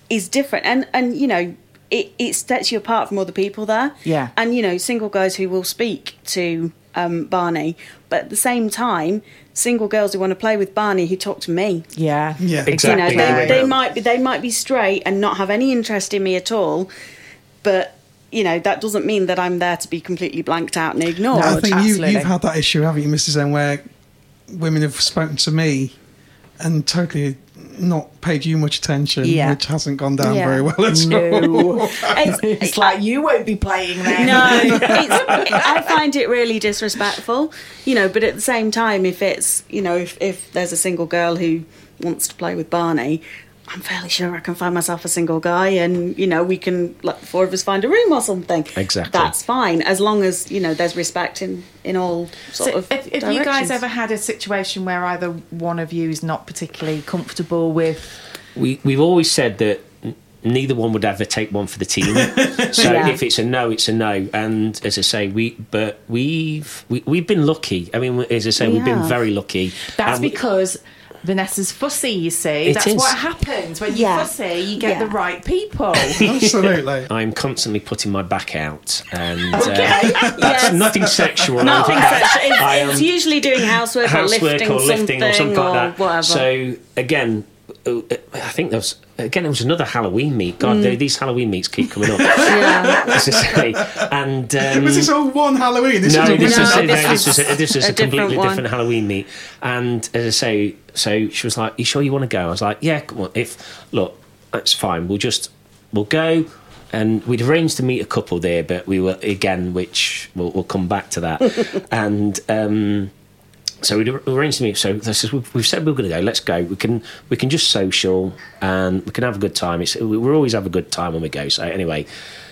is different, and and you know. It, it sets you apart from other people there. Yeah. And, you know, single guys who will speak to um, Barney, but at the same time, single girls who want to play with Barney who talk to me. Yeah, Yeah. Exactly. You know, they, Yeah. they might be they might be straight and not have any interest in me at all, but you know that doesn't mean that I'm there to be completely blanked out and ignored. I think you, Absolutely. you've had that issue, haven't you, Mrs. N, where women have spoken to me and totally not paid you much attention, Yeah. which hasn't gone down Yeah. very well at all. It's- it's like you won't be playing then. No, it's, I find it really disrespectful, you know. But at the same time, if it's you know, if if there's a single girl who wants to play with Barney, I'm fairly sure I can find myself a single guy, and you know, we can let the four of us find a room or something. Exactly. That's fine as long as you know there's respect in in all sort So of. If, have you guys ever had a situation where either one of you is not particularly comfortable with? we we've always said that neither one would ever take one for the team. so Yeah. if it's a no, it's a no. And as I say, we but we've we, we've been lucky. I mean, as I say, We we have been very lucky. That's And we- because Vanessa's fussy. You see, It that's is. what happens when you're fussy. You get Yeah. the right people. Absolutely. I'm constantly putting my back out, and Okay. uh, that's Yes. nothing sexual. Nothing anything like that. such. It's, I am it's usually doing housework, housework or lifting or lifting something or something like that. whatever. So again, I think there was again there was another Halloween meet. God, they- these Halloween meets keep coming up. Mm. yeah. as I say, and um, Was this all one Halloween? This no, was this No, was, weird- this no, this was was a, this was a a, completely different different Halloween meet. And as I say, so she was like, "You sure you want to go?" I was like, "Yeah, come on. If look, that's fine. We'll just we'll go." And we'd arranged to meet a couple there, but we were again, which we'll, we'll come back to that. and um, so we'd arranged to meet. So this is, we've we've said we're going to go. Let's go. We can we can just social and we can have a good time. It's, we we always have a good time when we go. So anyway,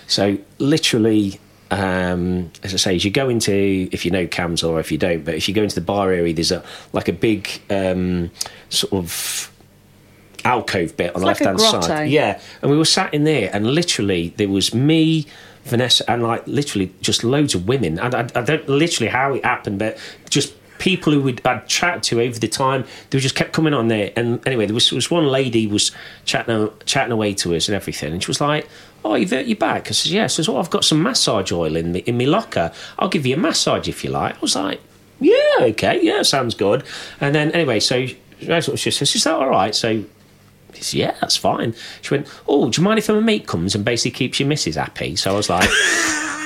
so literally, um, as I say, as you go into if you know Cams or if you don't, but if you go into the bar area, there's a like a big um, sort of alcove bit on the like left hand side. Yeah, and we were sat in there, and literally there was me, Vanessa, and like literally just loads of women. And I, I don't literally how it happened, but just people who would I'd chat to over the time, they just kept coming on there. And anyway, there was, was one lady was chatting chatting away to us and everything, and she was like, "Oh, you've hurt your back?" I says, "Yeah." She says, "Oh, I've got some massage oil in me in my locker. I'll give you a massage if you like." I was like, "Yeah, okay, yeah, sounds good." And then anyway, so she says, "Is that all right?" So. Said, yeah, that's fine. She went, Oh, do you mind if my mate comes and basically keeps your missus happy? So I was like,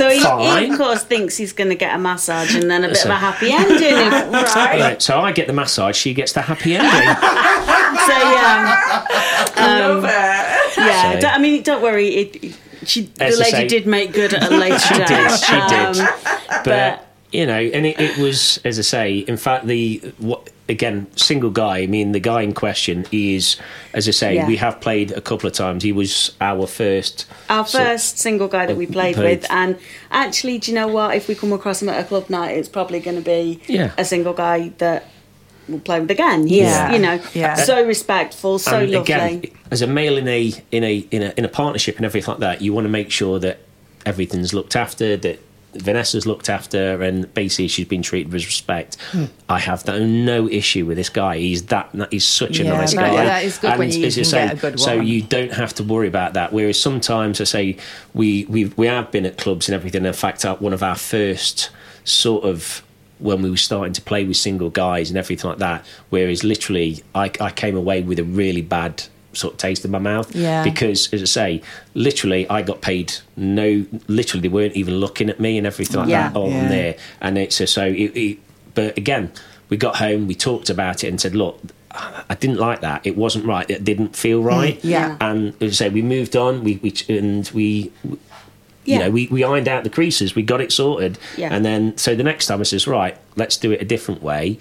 So he, he, of course, thinks he's going to get a massage and then a bit of a happy ending. right? Right, so I get the massage, she gets the happy ending. So yeah, Love it. yeah. So- I mean, don't worry. It, it- she, the lady say- did make good at a later She date. did, she did. Um, but, but- you know, and it, it was, as I say, in fact, the what again, single guy. I mean, the guy in question is, as I say, Yeah. we have played a couple of times. He was our first. our so- first single guy that we uh, played, played. with, and actually, do you know what? If we come across him at a club night, it's probably going to be Yeah. a single guy that we'll play with again. He's, Yeah. you know, Yeah. so respectful, so and lovely. again, as a male in a in a in a in a partnership and everything like that, you want to make sure that everything's looked after, that Vanessa's looked after, and basically she's been treated with respect. Hmm. I have no, no issue with this guy. He's that he's such a Yeah, nice that- guy. that is good when you can say, get a good So you don't have to worry about that. Whereas sometimes I say we we we have been at clubs and everything. In fact, one of our first sort of when we were starting to play with single guys and everything like that. Whereas literally, I, I came away with a really bad sort of taste in my mouth Yeah. because, as I say, literally, I got paid no. Literally, they weren't even looking at me and everything like Yeah. that on Yeah. there. And it's uh, so. It, it, but again, we got home, we talked about it, and said, "Look, I didn't like that. It wasn't right. It didn't feel right." Yeah. And as I say, we moved on. We, we and we you Yeah. know, we, we ironed out the creases, we got it sorted, Yeah. and then so the next time I says, right, let's do it a different way,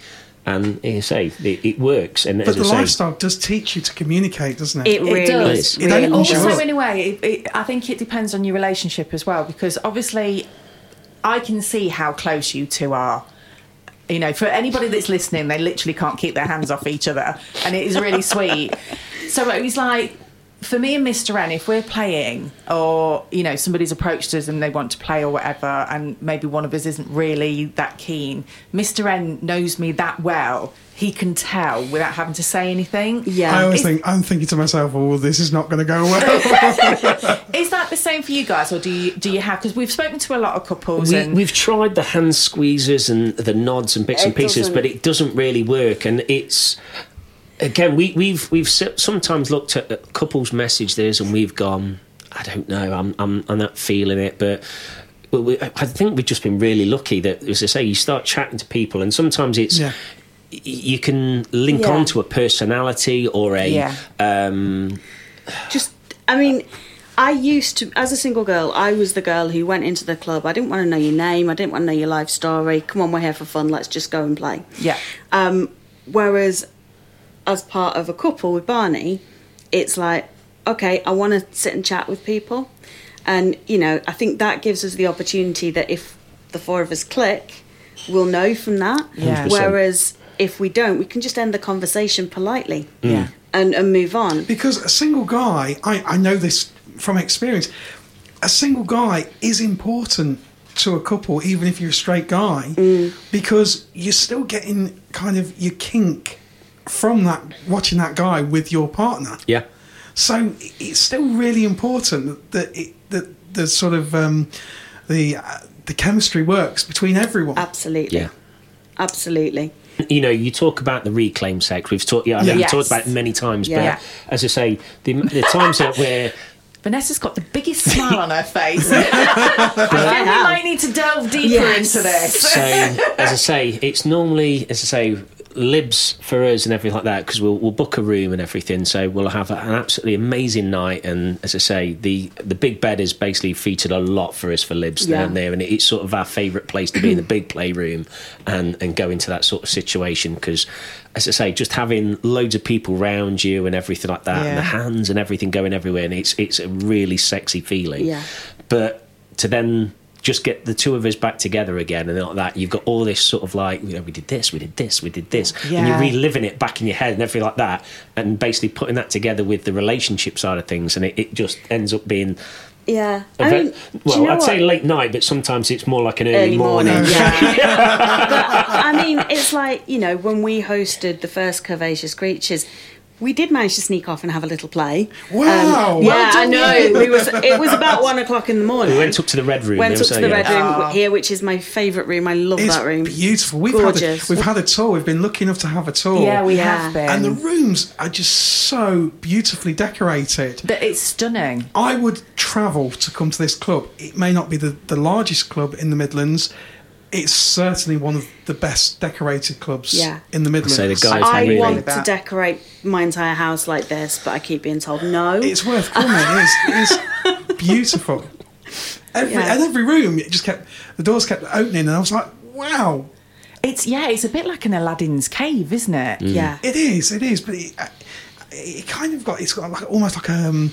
and as I say, it, it works. And But as the I say, lifestyle does teach you to communicate, doesn't it? It really, does. It opens you also, in a way, it, it, I think it depends on your relationship as well, because obviously, I can see how close you two are. You know, for anybody that's listening, they literally can't keep their hands off each other, and it is really sweet. So it was like, for me and Mr. N, if we're playing, or you know, somebody's approached us and they want to play or whatever, and maybe one of us isn't really that keen, Mr. N knows me that well. He can tell without having to say anything. Yeah. I always It's- think I'm thinking to myself, "Oh, this is not going to go well." Is that the same for you guys, or do you do you have? Because we've spoken to a lot of couples, we, and we've tried the hand squeezes and the nods and bits and pieces, but it doesn't really work. And it's again, we, we've we've sometimes looked at at couples' messages and we've gone, I don't know, I'm I'm, I'm not feeling it, but. But we, I think we've just been really lucky that, as I say, you start chatting to people, and sometimes it's Yeah. you can link Yeah. on to a personality or a Yeah. um, just i mean i used to as a single girl i was the girl who went into the club i didn't want to know your name i didn't want to know your life story come on we're here for fun let's just go and play yeah, um, whereas as part of a couple with barney it's like okay i want to sit and chat with people. And you know i think that gives us the opportunity that if the four of us click we'll know from that. Yeah. whereas if we don't we can just end the conversation politely. Yeah, mm. and, and move on. Because a single guy, I, I know this from experience, a single guy is important to a couple, even if you're a straight guy, mm. because you're still getting kind of your kink from that watching that guy with your partner. yeah. So it's still really important that it, that the sort of um, the uh, the chemistry works between everyone. absolutely Yeah. absolutely you know, you talk about the reclaim sex. We've talked, yeah, I think Yeah. we've talked about it many times. Yeah. But as I say, the, the times that we're Vanessa's got the biggest smile on her face. I think we might need to delve deeper Yes. into this. so, as I say, it's normally, as I say, libs for us and everything like that because we'll, we'll book a room and everything. So we'll have an absolutely amazing night. And as I say, the the big bed is basically featured a lot for us for libs Yeah. down there, and it's sort of our favourite place to be in the big playroom and and go into that sort of situation because. As I say, just having loads of people round you and everything like that, and the hands and everything going everywhere, and it's it's a really sexy feeling. Yeah. But to then just get the two of us back together again and like that, you've got all this sort of like, you know, we did this, we did this, we did this, and you're reliving it back in your head and everything like that, and basically putting that together with the relationship side of things, and it, it just ends up being Yeah. I mean, well, you know I'd say late night, but sometimes it's more like an early, early morning. morning. Yeah. but, I mean, it's like you know when we hosted the first Curvaceous Creatures. We did manage to sneak off and have a little play. Um, Wow. yeah, Well I know. We was, it was about one o'clock in the morning. We went up to the red room. We went up to the yeah. red room Oh. here, which is my favourite room. I love It's that room. It's beautiful. We've had, a, Gorgeous. we've had a tour. We've been lucky enough to have a tour. Yeah, we Yeah. have been. and the rooms are just so beautifully decorated. But it's stunning. I would travel to come to this club. It may not be the, the largest club in the Midlands. It's certainly one of the best decorated clubs Yeah. in the Midlands. So the guys I really- want to decorate my entire house like this, but I keep being told no. It's worth coming. It's, it's beautiful. Every Yeah. and every room, it just kept the doors kept opening, and I was like, "Wow, It's yeah, it's a bit like an Aladdin's cave, isn't it? yeah. it is, it is." But it, it kind of got it's got like almost like um,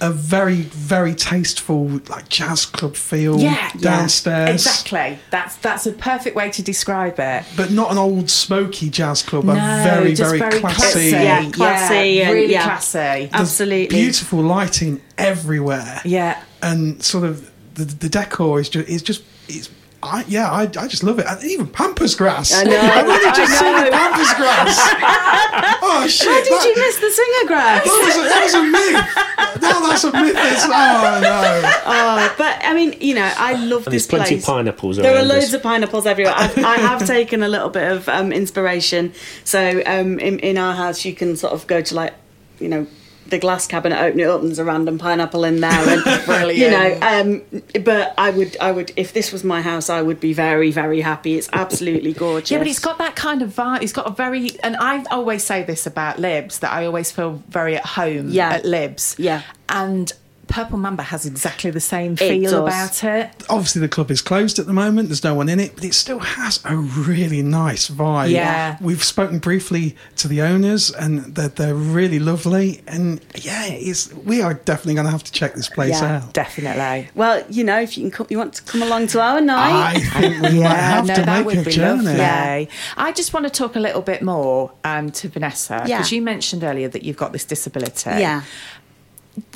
a very very tasteful like jazz club feel Yeah, yeah. downstairs. Exactly. That's that's a perfect way to describe it. but not an old smoky jazz club. a No, very very, very classy. Yeah, classy Yeah, and- really yeah. classy. There's Absolutely. beautiful lighting everywhere. Yeah. and sort of the, the decor is just is just it's. I, yeah, I, I just love it. And even Pampas grass. I know, I've only just I seen the Pampas grass. oh shit! How did that, you miss the singer grass? that was, a, that was a myth. No, that's a myth. It's, oh no! Oh, but I mean, you know, I love And this there's plenty place. of pineapples There are loads us. of pineapples everywhere. I've, I have taken a little bit of um, inspiration. So um, in, in our house, you can sort of go to like, you know, the glass cabinet, open it up, and there's a random pineapple in there, and you know. Um, but I would, I would, if this was my house, I would be very, very happy. It's absolutely gorgeous. Yeah, but it's got that kind of vibe. It's got a very, and I always say this about Libs that I always feel very at home Yeah. at Libs. Yeah. and Purple Mamba has exactly the same feel does. about it. Obviously, the club is closed at the moment. There's no one in it, but it still has a really nice vibe. Yeah. we've spoken briefly to the owners, and they're, they're really lovely. And yeah, it's we are definitely going to have to check this place Yeah. out. Definitely. well, you know, if you can, come, you want to come along to our night. I think we might have no, to that make would a be journey. lovely. Yeah. I just want to talk a little bit more um, to Vanessa Yeah. because you mentioned earlier that you've got this disability. yeah.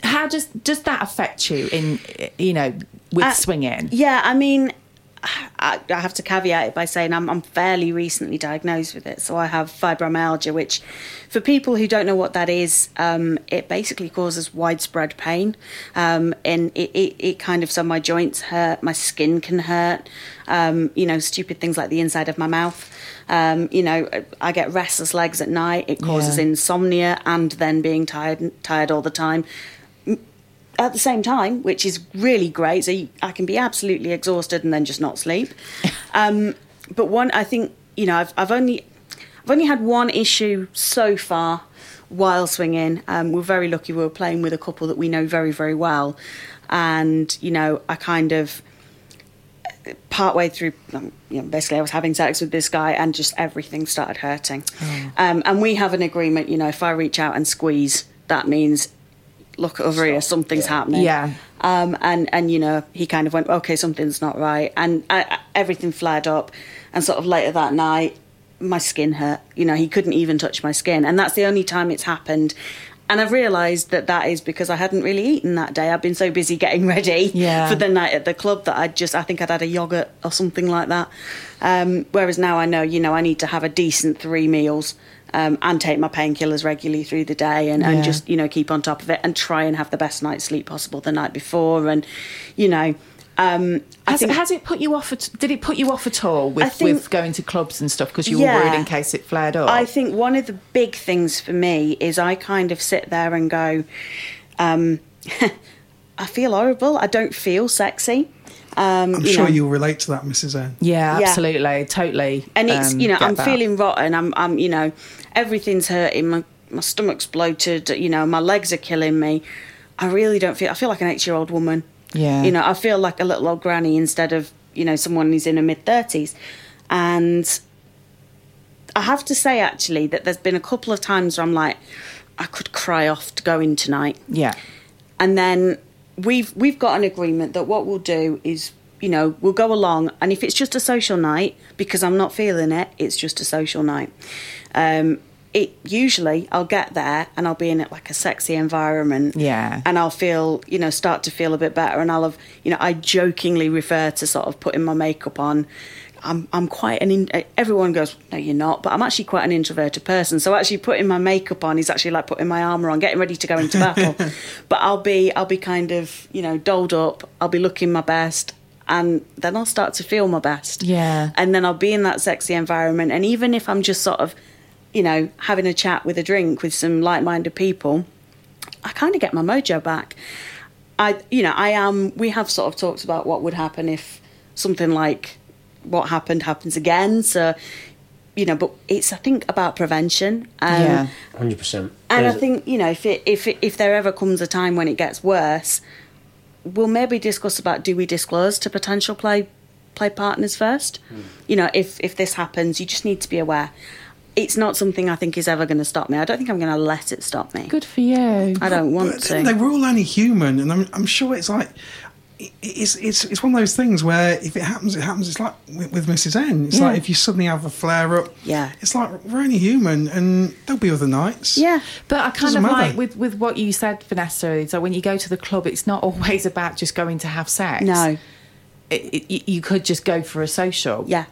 How does does that affect you in you know with Uh, swinging? Yeah, I mean, I, I have to caveat it by saying I'm, I'm fairly recently diagnosed with it. So I have fibromyalgia, which, for people who don't know what that is, um, it basically causes widespread pain. Um, and it, it, it kind of, so my joints hurt, my skin can hurt, um, you know, stupid things like the inside of my mouth. Um, you know, I get restless legs at night. It causes Yeah. insomnia and then being tired, tired all the time at the same time, which is really great. So you, I can be absolutely exhausted and then just not sleep. Um, but one, I think you know, I've, I've only I've only had one issue so far while swinging. Um, we're very lucky. We were playing with a couple that we know very very well, and you know, I kind of partway through, um, you know, basically I was having sex with this guy and just everything started hurting. Um, and we have an agreement, you know, if I reach out and squeeze, that means look over here, something's happening. Yeah. Um, and and you know he kind of went, okay, something's not right, and I, I- everything flared up, and sort of later that night, my skin hurt. You know, he couldn't even touch my skin, and that's the only time it's happened. And I've realised that that is because I hadn't really eaten that day. I've been so busy getting ready Yeah. for the night at the club that I just I think I'd had a yogurt or something like that. Um, whereas now I know, you know, I need to have a decent three meals. Um, and take my painkillers regularly through the day and, Yeah. and just you know keep on top of it and try and have the best night's sleep possible the night before and you know um, Has, think has it put you off? At, did it put you off at all with, think- with going to clubs and stuff because you Yeah. were worried in case it flared up? I think one of the big things for me is I kind of sit there and go, um, I feel horrible. I don't feel sexy. Um, I'm you sure know. you'll relate to that, Mrs. N. yeah, Yeah. absolutely, totally. and it's um, you know I'm that. feeling rotten. I'm I'm you know everything's hurting. My my stomach's bloated. You know my legs are killing me. I really don't feel. I feel like an eight year old woman. Yeah. You know I feel like a little old granny instead of you know someone who's in her mid thirties, and I have to say actually that there's been a couple of times where I'm like I could cry off to go in tonight. Yeah, and then we've we've got an agreement that what we'll do is you know we'll go along. And if it's just a social night because i'm not feeling it it's just a social night. Um, it usually I'll get there and I'll be in it like a sexy environment. Yeah. And I'll feel, you know, start to feel a bit better. And I'll have, you know, I jokingly refer to sort of putting my makeup on. I'm, I'm quite an, in, everyone goes, no, you're not, but I'm actually quite an introverted person. So actually putting my makeup on is actually like putting my armor on, getting ready to go into battle. but I'll be, I'll be kind of, you know, dolled up. I'll be looking my best. And then I'll start to feel my best. Yeah. And then I'll be in that sexy environment. And even if I'm just sort of, you know, having a chat with a drink with some like minded people, I kind of get my mojo back. I, you know, I am, we have sort of talked about what would happen if something like what happened happens again. So, you know, but it's, I think, about prevention. Um, Yeah. Hundred percent. And I think, you know, if it, if it, if there ever comes a time when it gets worse, we'll maybe discuss about do we disclose to potential play play partners first? You know, if if this happens, you just need to be aware. It's not something I think is ever going to stop me. I don't think I'm going to let it stop me. Good for you. I don't want But to. they were all only human, and I'm, I'm sure it's like it's it's it's one of those things where if it happens, it happens. It's like with, with Mrs. N. It's Yeah. like if you suddenly have a flare up. Yeah. It's like we're only human, and there'll be other nights. yeah. But I kind of matter. like with, with what you said, Vanessa. So when you go to the club, it's not always about just going to have sex. No. it, it, you- you could just go for a social. Yeah.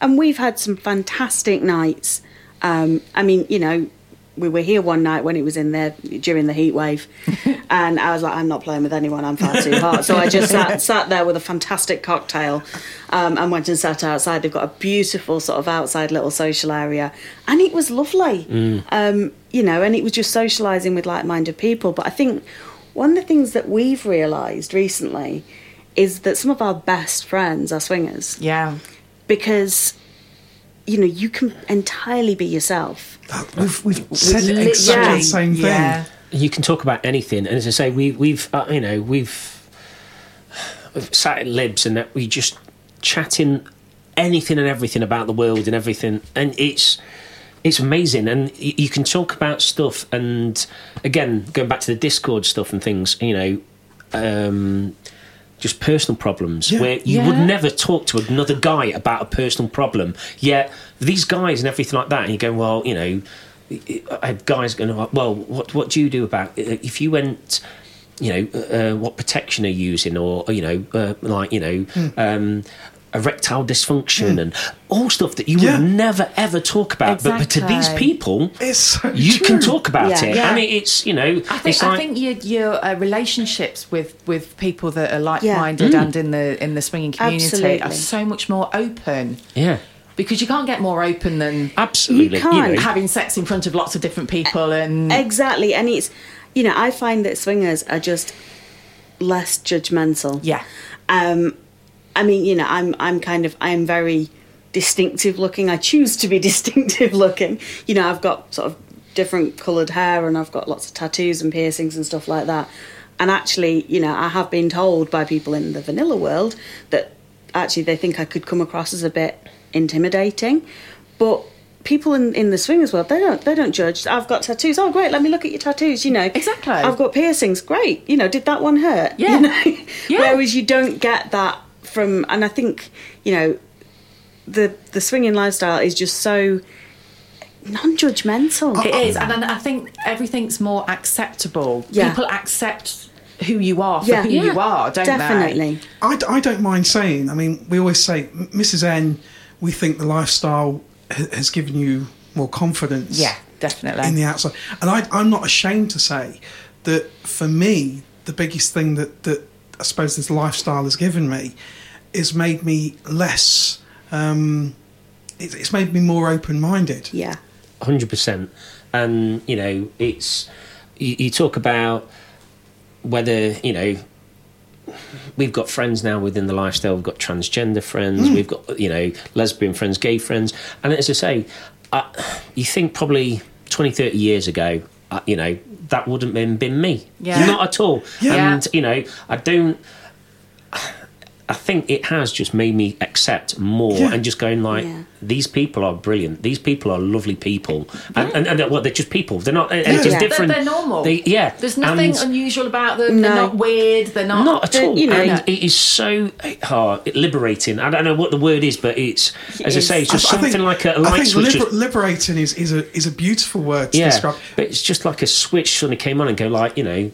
And we've had some fantastic nights. Um, I mean, you know, we were here one night when it was in there during the heat wave, and I was like, I'm not playing with anyone. I'm far too hot. So I just sat, sat there with a fantastic cocktail, um, and went and sat outside. They've got a beautiful sort of outside little social area, and it was lovely. Um, you know, and it was just socialising with like-minded people. But I think one of the things that we've realised recently is that some of our best friends are swingers Yeah. Because you know you can entirely be yourself we've we've said Literally, exactly the same thing. Yeah. you can talk about anything, and as I say, we, we've uh, you know we've, we've sat at libs and that we just chatting anything and everything about the world and everything, and it's it's amazing, and y- you can talk about stuff, and again going back to the Discord stuff and things, you know. Um, just personal problems Yeah. where you would never talk to another guy about a personal problem. Yet these guys and everything like that, and you go, well, you know, I guys going, well, what what do you do about it? if you went, you know, uh, what protection are you using, or you know, uh, like you know. Um, Erectile dysfunction and all stuff that you Yeah. would never ever talk about, but, but to these people, It's so you true. can talk about Yeah. it. Yeah. I mean, it's you know, I think like I think your your uh, relationships with with people that are like minded Mm. and in the in the swinging community Absolutely. are so much more open yeah, because you can't get more open than absolutely. You can't. know, having sex in front of lots of different people and exactly and it's you know i find that swingers are just less judgmental yeah um i mean you know i'm i'm kind of i'm very distinctive looking. I choose to be distinctive looking. You know i've got sort of different coloured hair and i've got lots of tattoos and piercings and stuff like that. And actually you know i have been told by people in the vanilla world that actually they think i could come across as a bit intimidating. But people in, in the swingers world they don't they don't judge. I've got tattoos. Oh great let me look at your tattoos you know. Exactly. i've got piercings. Great. You know did that one hurt? Yeah. you know? Yeah. whereas you don't get that from and i think you know the the swinging lifestyle is just so non-judgmental it is and I I think everything's more acceptable Yeah. people accept who you are for Yeah. who Yeah. you are don't they definitely I, d- I don't mind saying. I mean, we always say, Mrs. N, we think the lifestyle has given you more confidence. yeah definitely in the outside. And I, I'm not ashamed to say that for me, the biggest thing that, that I suppose this lifestyle has given me is made me less. Um, it, it's made me more open-minded. yeah hundred percent. And you know, it's you, you talk about whether you know we've got friends now within the lifestyle. We've got transgender friends. We've got you know lesbian friends, gay friends, and as I say, uh, you think probably 20, 30 years ago, Uh, you know, that wouldn't have been, been me. Yeah. Not at all. Yeah. And you know, I don't. I think it has just made me accept more Yeah. and just going like, Yeah. these people are brilliant. These people are lovely people, and and, and well, they're just people. They're not. And it's just Yeah. They're, different. they're normal. They, yeah, There's nothing And- unusual about them. They're not weird. They're not. not at all. you know- and it is so uh, liberating. I don't know what the word is, but it's as I say, it's just I think- something like a light think switch. liber- just- liberating is, is a is a beautiful word to yeah, describe. but it's just like a switch suddenly came on and go like you know.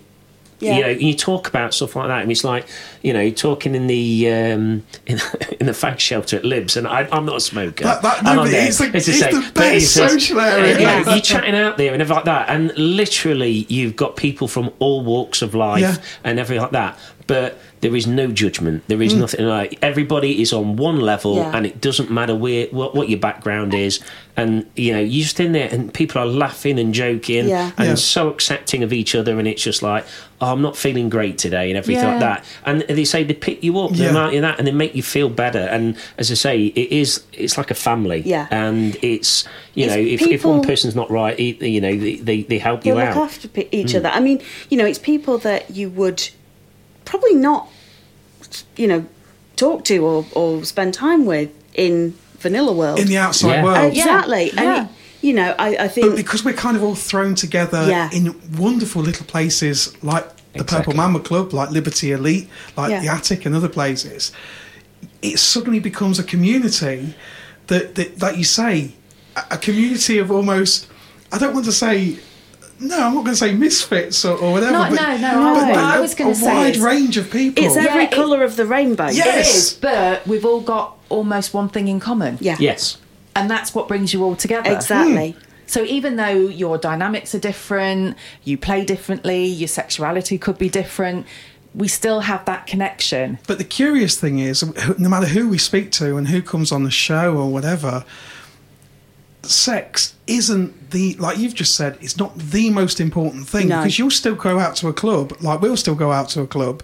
Yeah. You know, you talk about stuff like that, and it's like, you know, you're talking in the um, in, in the fag shelter at Libs, and I, I'm not a smoker. That- that no, there, it's, the- to it's say- the best it's social area. you know, Yeah. You're chatting out there and everything like that, and literally, you've got people from all walks of life Yeah. and everything like that. But there is no judgment. There is Mm. nothing like everybody is on one level, Yeah. and it doesn't matter where what, what your background is. And you know, you're just in there, and people are laughing and joking, Yeah. and Yeah. so accepting of each other, and it's just like, oh, I'm not feeling great today, and everything Yeah. like that. And they say they pick you up, they Yeah. remind you that, and they make you feel better. And as I say, it is it's like a family, Yeah. And it's you It's know, if, if one person's not right, you know, they, they, they help they you look out. after pe- each mm. other. I mean, you know, it's people that you would probably not, you know, talk to or, or spend time with in vanilla world. in the outside Yeah. world. exactly, Yeah. and it- you know, I, I But because we're kind of all thrown together Yeah. in wonderful little places like the Purple Exactly. Mamba Club, like Liberty Elite, like Yeah. the Attic and other places, it suddenly becomes a community that, that like you say, a- a community of almost, I don't want to say, no, I'm not going to say misfits or, or whatever. No, but, no, no, but I- I a- was gonna say a wide range of people. it's Yeah, every it- colour of the rainbow. Yeah. Yes. is, but we've all got almost one thing in common. Yeah, Yes. And that's what brings you all together. exactly. Hmm. So even though your dynamics are different, you play differently, your sexuality could be different, we still have that connection. But the curious thing is, no matter who we speak to and who comes on the show or whatever, sex isn't the like you've just said. It's not the most important thing No. because you'll still go out to a club, like we'll still go out to a club,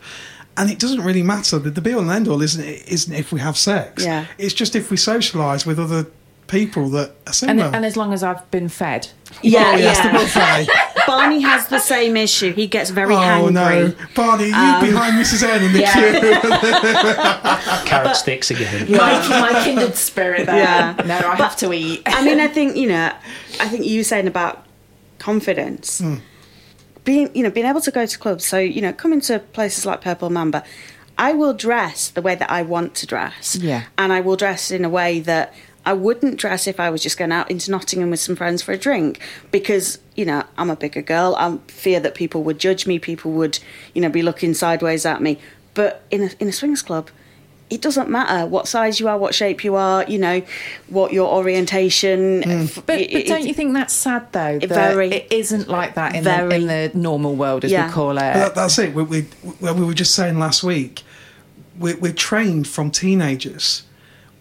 and it doesn't really matter. The, the be all and end all isn't it, isn't if we have sex. Yeah. It's just if we socialise with other people that are And, similar. and as long as I've been fed. Yeah, oh, yes, the yeah. buffet. Barney has the same issue. He gets very hungry. oh hangry. no, Barney, you Um, behind Mrs. N in the yeah. queue. Carrot sticks again. My, my kindred spirit there. Yeah. No, I have to eat. I mean, I think you know, I think you were saying about confidence, being you know, being able to go to clubs. So you know, coming to places like Purple Mamba, I will dress the way that I want to dress. Yeah. and I will dress in a way that I wouldn't dress if I was just going out into Nottingham with some friends for a drink because you know I'm a bigger girl. I fear that people would judge me. People would you know be looking sideways at me. But in a in a swingers club. It doesn't matter what size you are, what shape you are, you know, what your orientation. Hmm. f- But, but it- don't you think that's sad though? That Very. it isn't like that in, the, in the normal world, as Yeah. we call it. That, that's it. We, we, we were just saying last week, we, we're trained from teenagers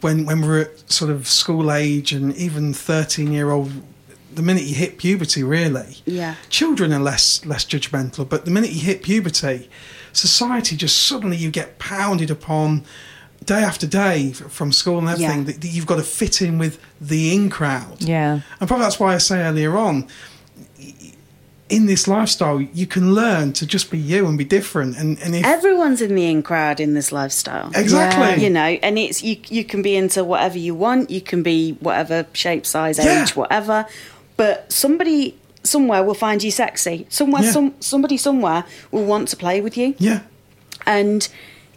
when, when we're at sort of school age and even 13 year old. The minute you hit puberty, really, Yeah. children are less less judgmental. But the minute you hit puberty, society just suddenly you get pounded upon day after day from school and everything Yeah. that, that you've got to fit in with the in crowd. Yeah. And probably that's why I say earlier on, in this lifestyle, you can learn to just be you and be different. And, and if, Everyone's in the in crowd in this lifestyle. exactly, You know, and it's you. You can be into whatever you want. You can be whatever shape, size, Yeah. age, whatever. But somebody somewhere will find you sexy. Somewhere, Yeah. some somebody somewhere will want to play with you. yeah, And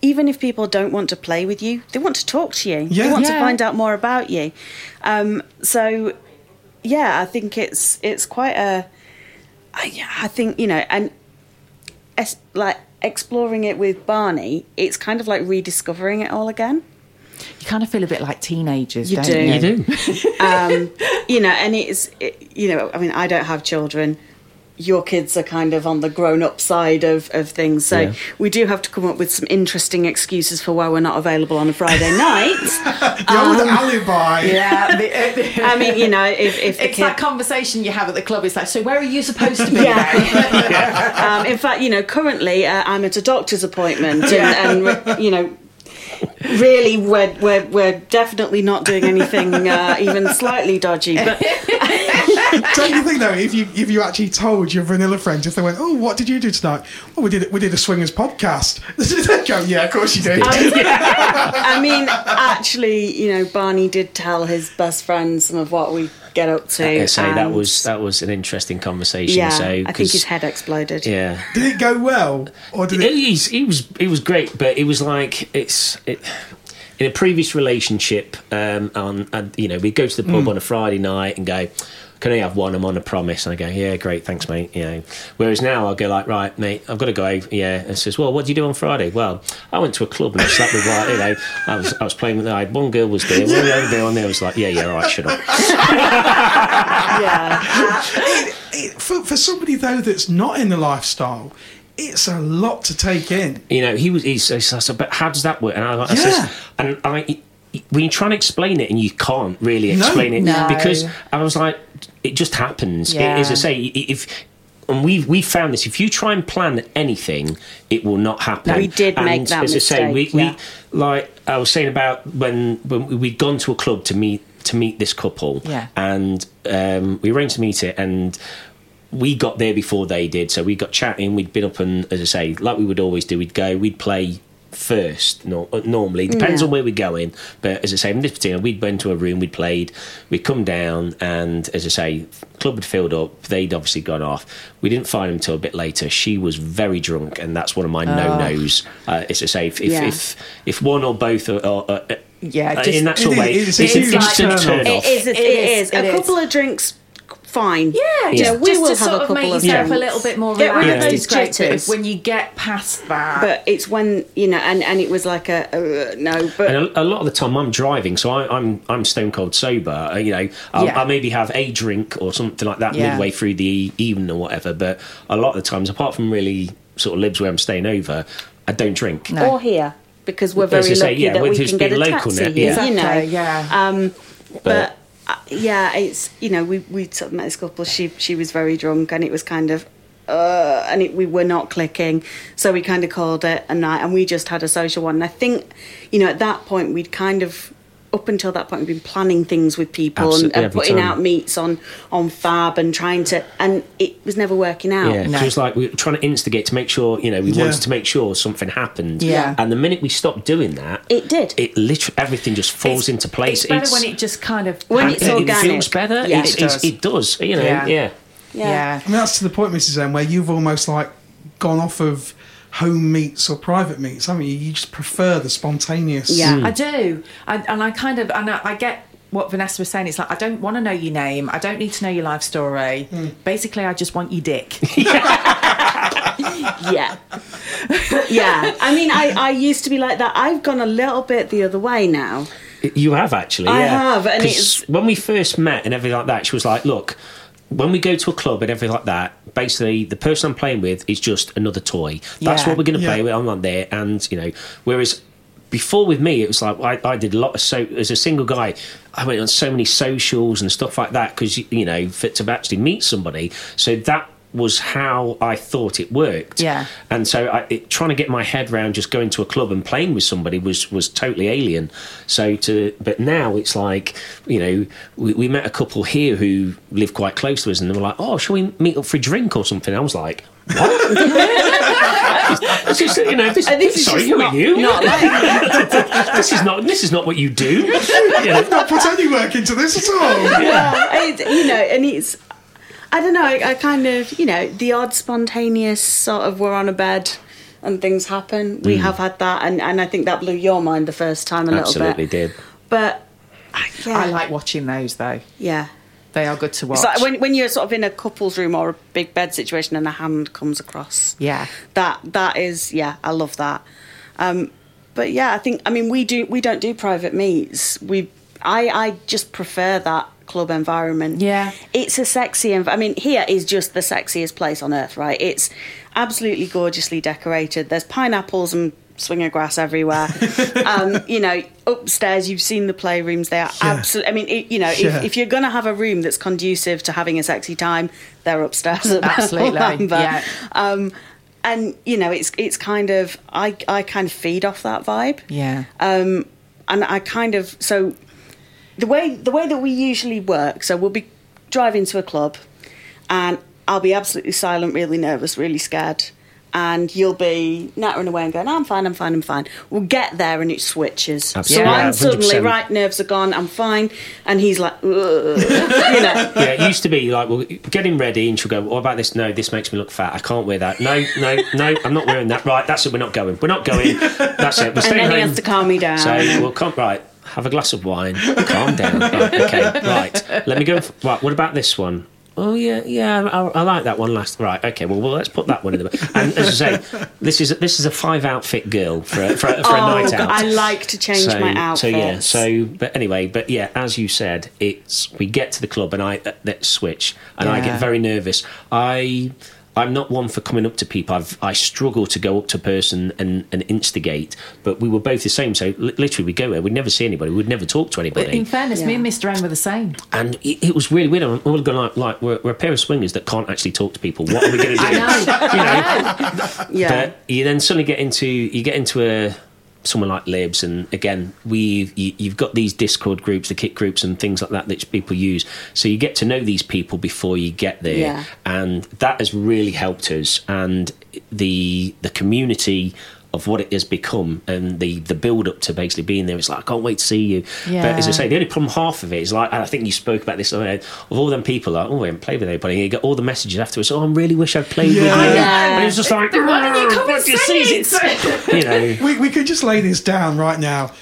even if people don't want to play with you, they want to talk to you. Yeah. They want Yeah. to find out more about you. Um, so, yeah, I think it's it's quite a. I, I think you know, and es, like exploring it with Barney, it's kind of like rediscovering it all again. You kind of feel a bit like teenagers, You don't do. you? You do. Um, you know, and it's it, you know, I mean, I don't have children. Your kids are kind of on the grown-up side of, of things, so Yeah. we do have to come up with some interesting excuses for why we're not available on a Friday night. the old alibi. Yeah. the- I mean, you know, if, if the it's kid, that conversation you have at the club. It's like, so where are you supposed to be? Yeah. um, in fact, you know, currently uh, I'm at a doctor's appointment, and, and you know, really, we're, we're, we're definitely not doing anything uh, even slightly dodgy. But Don't you think though, if you if you actually told your vanilla friends, if they went, "Oh, what did you do tonight?" Oh, we did we did a swingers podcast. They'd go, "Yeah, of course you did." I mean, actually, you know, Barney did tell his best friend some of what we get up to. Yeah, so that was that was an interesting conversation. yeah. so, I think 'cause- his head exploded. Yeah, did it go well, or did it? He's, he was he was great, but it was like it's it, in a previous relationship. Um, on and, you know, we'd go to the pub on a Friday night and go. Can I have one? I'm on a promise, and I go, yeah, great, thanks, mate. You know, whereas now I'll go like, right, mate, I've got to go. Yeah, and says, well, what do you do on Friday? Well, I went to a club and I slept with like, you know, I was I was playing with. I one girl was there, one other girl on there was like, yeah, yeah, all right, shut up. Yeah. it, it for, for somebody though that's not in the lifestyle, it's a lot to take in. you know, he was. He's, he's, I said, but how does that work? And I, I Yeah. says, and I, when you try and explain it, and you can't really No. explain it No. because I was like, it just happens. Yeah. It, as I say, if and we've we found this, if you try and plan anything, it will not happen. We did and make that as I say, we, mistake, yeah. we like I was saying about when when we'd gone to a club to meet to meet this couple, Yeah. and um, we arranged to meet it and we got there before they did, so we got chatting. We'd been up and, as I say, like we would always do, we'd go, we'd play first. No, uh, normally depends Yeah. on where we're going, but as I say, in this particular, we'd went to a room, we'd played, we'd come down, and as I say, club had filled up. They'd obviously gone off. We didn't find them until a bit later. She was very drunk, and that's one of my no nos. Uh, as I say, if if, Yeah. if if one or both are. are, are Yeah, uh, just- in that sort of way, is- it's, it's an like instant turn turn off. off. It is. It, It is, is. it A is. couple of drinks, fine. Yeah, You just, know, we just will to have sort a of make couple of yourself drinks. a little bit more Get rid of those great, jitters. when you get past that, But it's when you know, and, and it was like a uh, no. But And a, a lot of the time I'm driving, so I, I'm I'm stone cold sober. Uh, you know, I'll, Yeah. I'll maybe have a drink or something like that Yeah. midway through the evening or whatever. But a lot of the times, apart from really sort of libs where I'm staying over, I don't drink. No. or here because we're very I say, lucky yeah, that we can get a being local taxi now, here. yeah. You know, yeah. Um, But- but yeah, it's you know we we sort of met this couple. She she was very drunk, and it was kind of. Uh, and it, we were not clicking, so we kind of called it a night, and we just had a social one. And I think, you know, at that point we'd kind of, up until that point, we've been planning things with people and, Absolutely, and every putting time. out meets on on Fab and trying to, and it was never working out. Yeah, 'cause No. it was like we were trying to instigate to make sure, you know, we Yeah. wanted to make sure something happened. Yeah. And the minute we stopped doing that, It did. It literally everything just falls It's- into place. It's better when it just kind of When and it's it, organic. feels better. Yeah. It's, It it's- does. it does. You know, Yeah. yeah. yeah. I mean, that's to the point, Mrs. N, where you've almost like gone off of home meets or private meets, haven't you? You just prefer the spontaneous. Yeah. Mm. I do, I, and I kind of, and I, I get what Vanessa was saying. It's like I don't want to know your name. I don't need to know your life story. Mm. Basically, I just want your dick. yeah yeah i mean I, I used to be like that i've gone a little bit the other way now You have actually. I yeah. have, and 'Cause it's- when we first met and everything like that. She was like, "Look, when we go to a club and everything like that, basically the person I'm playing with is just another toy. That's Yeah. what we're going to Yeah. play with. I'm not there, and you know, whereas." Before with me, it was like I, I did a lot of so as a single guy. I went on so many socials and stuff like that because you know for, to actually meet somebody. So that was how I thought it worked. Yeah. And so I, it, trying to get my head around just going to a club and playing with somebody was was totally alien. So to but now it's like you know we, we met a couple here who live quite close to us and they were like, oh, shall we meet up for a drink or something? I was like. What? this is, you know, this, And this is sorry, just who not- are you? not like this is not. This is not what you do. You know, Not put any work into this at all. it, you know and it's i don't know I, I kind of you know the odd spontaneous sort of we're on a bed and things happen we have had that and, and i think that blew your mind the first time a little bit. absolutely did. but I- yeah I like watching those though. yeah They are good to watch. it's like when, when you're sort of in a couple's room or a big bed situation and a hand comes across yeah. that that is yeah i love that um but yeah i think i mean we do we don't do private meets we i i just prefer that club environment Yeah. it's a sexy env- i mean here is just the sexiest place on earth right it's absolutely gorgeously decorated there's pineapples and swinger grass everywhere um you know upstairs you've seen the playrooms they are Yeah. absolutely i mean it, you know Yeah. if, if you're going to have a room that's conducive to having a sexy time they're upstairs at Absolutely, yeah. Um, and you know, it's it's kind of I I kind of feed off that vibe. Yeah. Um, and I kind of so the way the way that we usually work. So we'll be driving to a club, and I'll be absolutely silent, really nervous, really scared. And you'll be nattering away and going, I'm fine, I'm fine, I'm fine. We'll get there and it switches. Absolutely. So Yeah, I'm suddenly, 100%. right, nerves are gone, I'm fine. And he's like, "Ugh," you know. yeah, it used to be like, well, get him ready, and she'll go, what about this? No, this makes me look fat. I can't wear that. No, no, no, I'm not wearing that. Right, that's it. We're not going. We're not going. That's it. We're And staying then he home. has to calm me down. So we'll come right. Have a glass of wine. Calm down. Right, okay. Right. Let me go. f- Right. What about this one? Oh yeah, yeah. I, I like that one last. Right. Okay. Well, well, let's put that one in the. And as I say, this is this is a five outfit girl for a, for, a- for a oh, night God, out. I like to change so, my outfit. So yeah. So but anyway, but yeah, as you said, it's we get to the club and I uh, that switch and I get very nervous. I. I'm not one for coming up to people. I've, I struggle to go up to a person and, and instigate. But we were both the same. So li- literally, we go there. We'd never see anybody. We'd never talk to But anybody. in fairness, me and Mr. N were the same. and it, it was really weird. I'm all going like, like we're, we're a pair of swingers that can't actually talk to people. What are we going to do? I know. yeah. But you then suddenly get into you get into a someone like Libs, and again, we you, you've got these Discord groups, the Kik groups, and things like that that people use. So you get to know these people before you get there, Yeah. and that has really helped us. And the the community of what it has become and the the build up to basically being there it's like I can't wait to see you but as I say the only problem half of it is like and I think you spoke about this earlier, of all them people like oh I haven't played with anybody and you get all the messages afterwards oh I really wish I'd played with you Yeah. and it's just like Why don't you come and say see it?" you know we, we could just lay this down right now.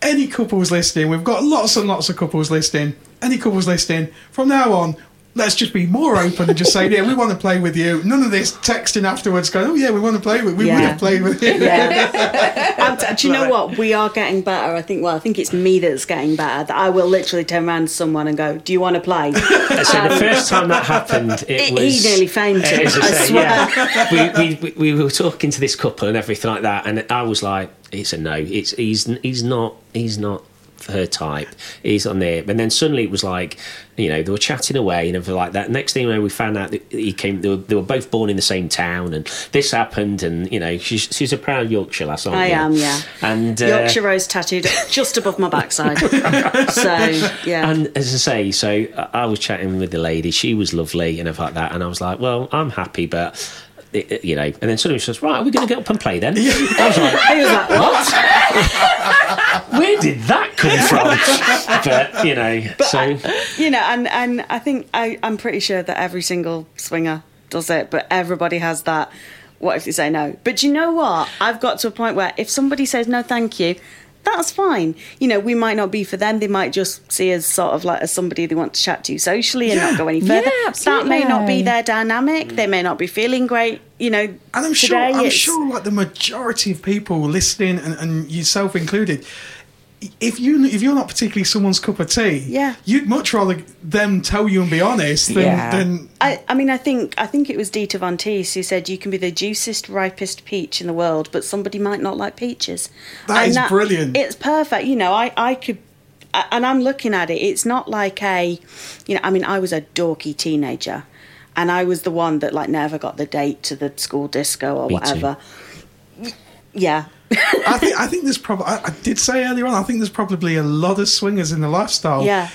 Any couples listening, we've got lots and lots of couples listening. Any couples listening, from now on, let's just be more open and just say, yeah, we want to play with you. None of this texting afterwards going, oh, yeah, we want to play with We would have played with you. Yeah. And um, do you know what? We are getting better. I think. Well, I think it's me that's getting better. That I will literally turn around to someone and go, "Do you want to play?" so the um, first time that happened it He- was he nearly fainted, as I say, swear. yeah. we, we, we, we were talking to this couple and everything like that and I was like it's a no it's he's he's not he's not her type is on there and then suddenly it was like you know they were chatting away and everything like that next thing you know we found out that he came they were, they were both born in the same town and this happened and you know she's she's a proud Yorkshire lass aren't I you? am, yeah. and uh, Yorkshire rose tattooed just above my backside. so yeah, And as I say, so I was chatting with the lady. She was lovely and everything like that. And I was like, well, I'm happy, but. You know, and then suddenly she says, "Right, are we going to get up and play then?" I was like, was like, "What?" "Where did that come from?" but you know, so uh, you know, and and I think I, I'm pretty sure that every single swinger does it, but everybody has that. What if they say no? But you know what? I've got to a point where if somebody says no, thank you, that's fine. You know, we might not be for them. They might just see us sort of like as somebody they want to chat to socially and Yeah. not go any further. Yeah, that may not be their dynamic. They may not be feeling great. You know, And I'm sure, I'm sure, like the majority of people listening, and, and yourself included, if you if you're not particularly someone's cup of tea, Yeah. you'd much rather them tell you and be honest than, Yeah. than I, I mean, I think I think it was Dita Von Teese who said you can be the juiciest, ripest peach in the world, but somebody might not like peaches. That is brilliant. It's perfect. You know, I, I could, and I'm looking at it. It's not like a, you know, I mean, I was a dorky teenager, and I was the one that like never got the date to the school disco or Me too. whatever. Yeah, I think I think there's probably I, I did say earlier on I think there's probably a lot of swingers in the lifestyle Yeah.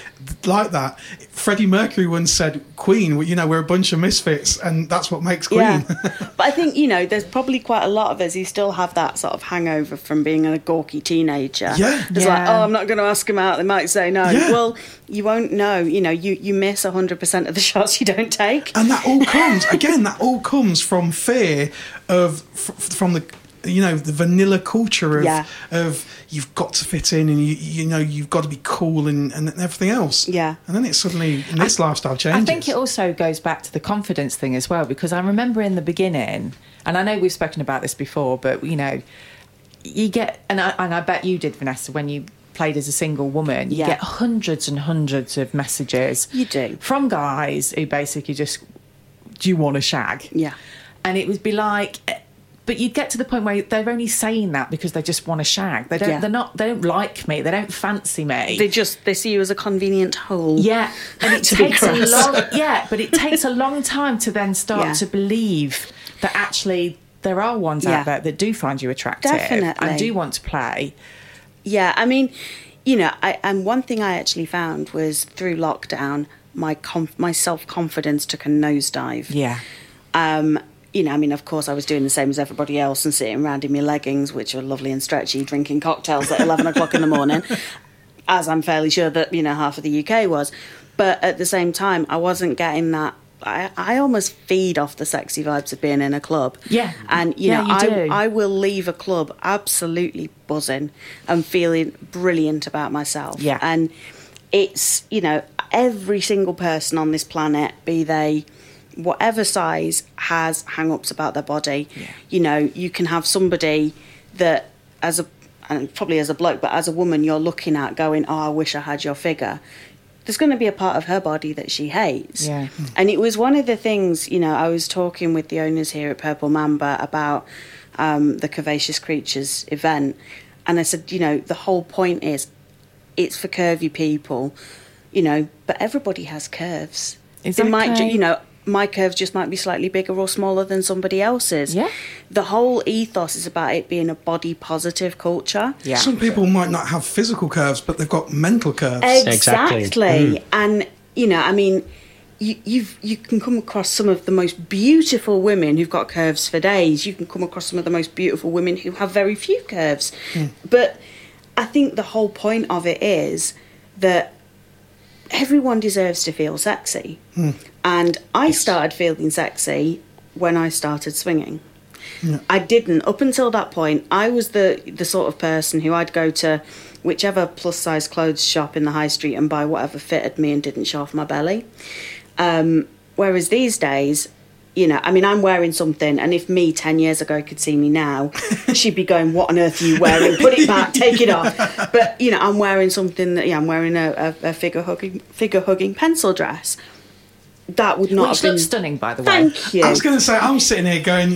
like that. Freddie Mercury once said Queen, you know, we're a bunch of misfits and that's what makes Queen. Yeah, but I think you know, there's probably quite a lot of us who still have that sort of hangover from being a gawky teenager. Yeah. it's like, oh, I'm not going to ask them out. They might say no. Yeah. Well, you won't know. You know, you you miss hundred percent of the shots you don't take. and that all comes again that all comes from fear of f- from the you know the vanilla culture of Yeah. of you've got to fit in and you you know you've got to be cool and, and everything else Yeah. and then it's suddenly this lifestyle changes I think it also goes back to the confidence thing as well, because I remember in the beginning, and I know we've spoken about this before, but you know, you get, and I, and I bet you did, Vanessa, when you played as a single woman, you Yeah. get hundreds and hundreds of messages. You do. From guys who basically just, do you want a shag? Yeah. And it would be like, but you'd get to the point where they're only saying that because they just want to shag. They don't. Yeah. They're not. They don't like me. They don't fancy me. They just they see you as a convenient hole. Yeah, and it takes a long yeah, but it takes a long time to then start Yeah. to believe that actually there are ones Yeah. out there that do find you attractive Definitely. and do want to play. Yeah, I mean, you know, I, and one thing I actually found was through lockdown, my conf- my self confidence took a nosedive. Yeah. Um, you know, I mean, of course, I was doing the same as everybody else and sitting around in my leggings, which are lovely and stretchy, drinking cocktails at 11 o'clock in the morning, as I'm fairly sure that, you know, half of the UK was. But at the same time, I wasn't getting that. I, I almost feed off the sexy vibes of being in a club. Yeah. And, you Yeah, know, you I. I will leave a club absolutely buzzing and feeling brilliant about myself. Yeah. And it's, you know, every single person on this planet, be they whatever size, has hang ups about their body. You know, you can have somebody that, as a, and probably as a bloke, but as a woman, you're looking at going, oh, I wish I had your figure. There's going to be a part of her body that she hates. Yeah. And it was one of the things, you know, I was talking with the owners here at Purple Mamba about um, the Curvaceous Creatures event. And I said, you know, the whole point is it's for curvy people, you know, but everybody has curves. Is It might, you know, my curves just might be slightly bigger or smaller than somebody else's. Yeah. The whole ethos is about it being a body positive culture. Yeah. Some people might not have physical curves, but they've got mental curves. Exactly. Exactly. Mm. And you know, I mean, you you've you can come across some of the most beautiful women who've got curves for days. You can come across some of the most beautiful women who have very few curves. Mm. But I think the whole point of it is that everyone deserves to feel sexy. Mm. And I started feeling sexy when I started swinging. I didn't up until that point. I was the the sort of person who I'd go to whichever plus size clothes shop in the high street and buy whatever fitted me and didn't show off my belly. Um, whereas these days, you know, I mean, I'm wearing something, and if me ten years ago could see me now, she'd be going, "What on earth are you wearing? Put it back, take it off." But you know, I'm wearing something that yeah, I'm wearing a, a, a figure hugging figure hugging pencil dress. That would not Which have been stunning, by the way. Thank you. I was going to say, I'm sitting here going,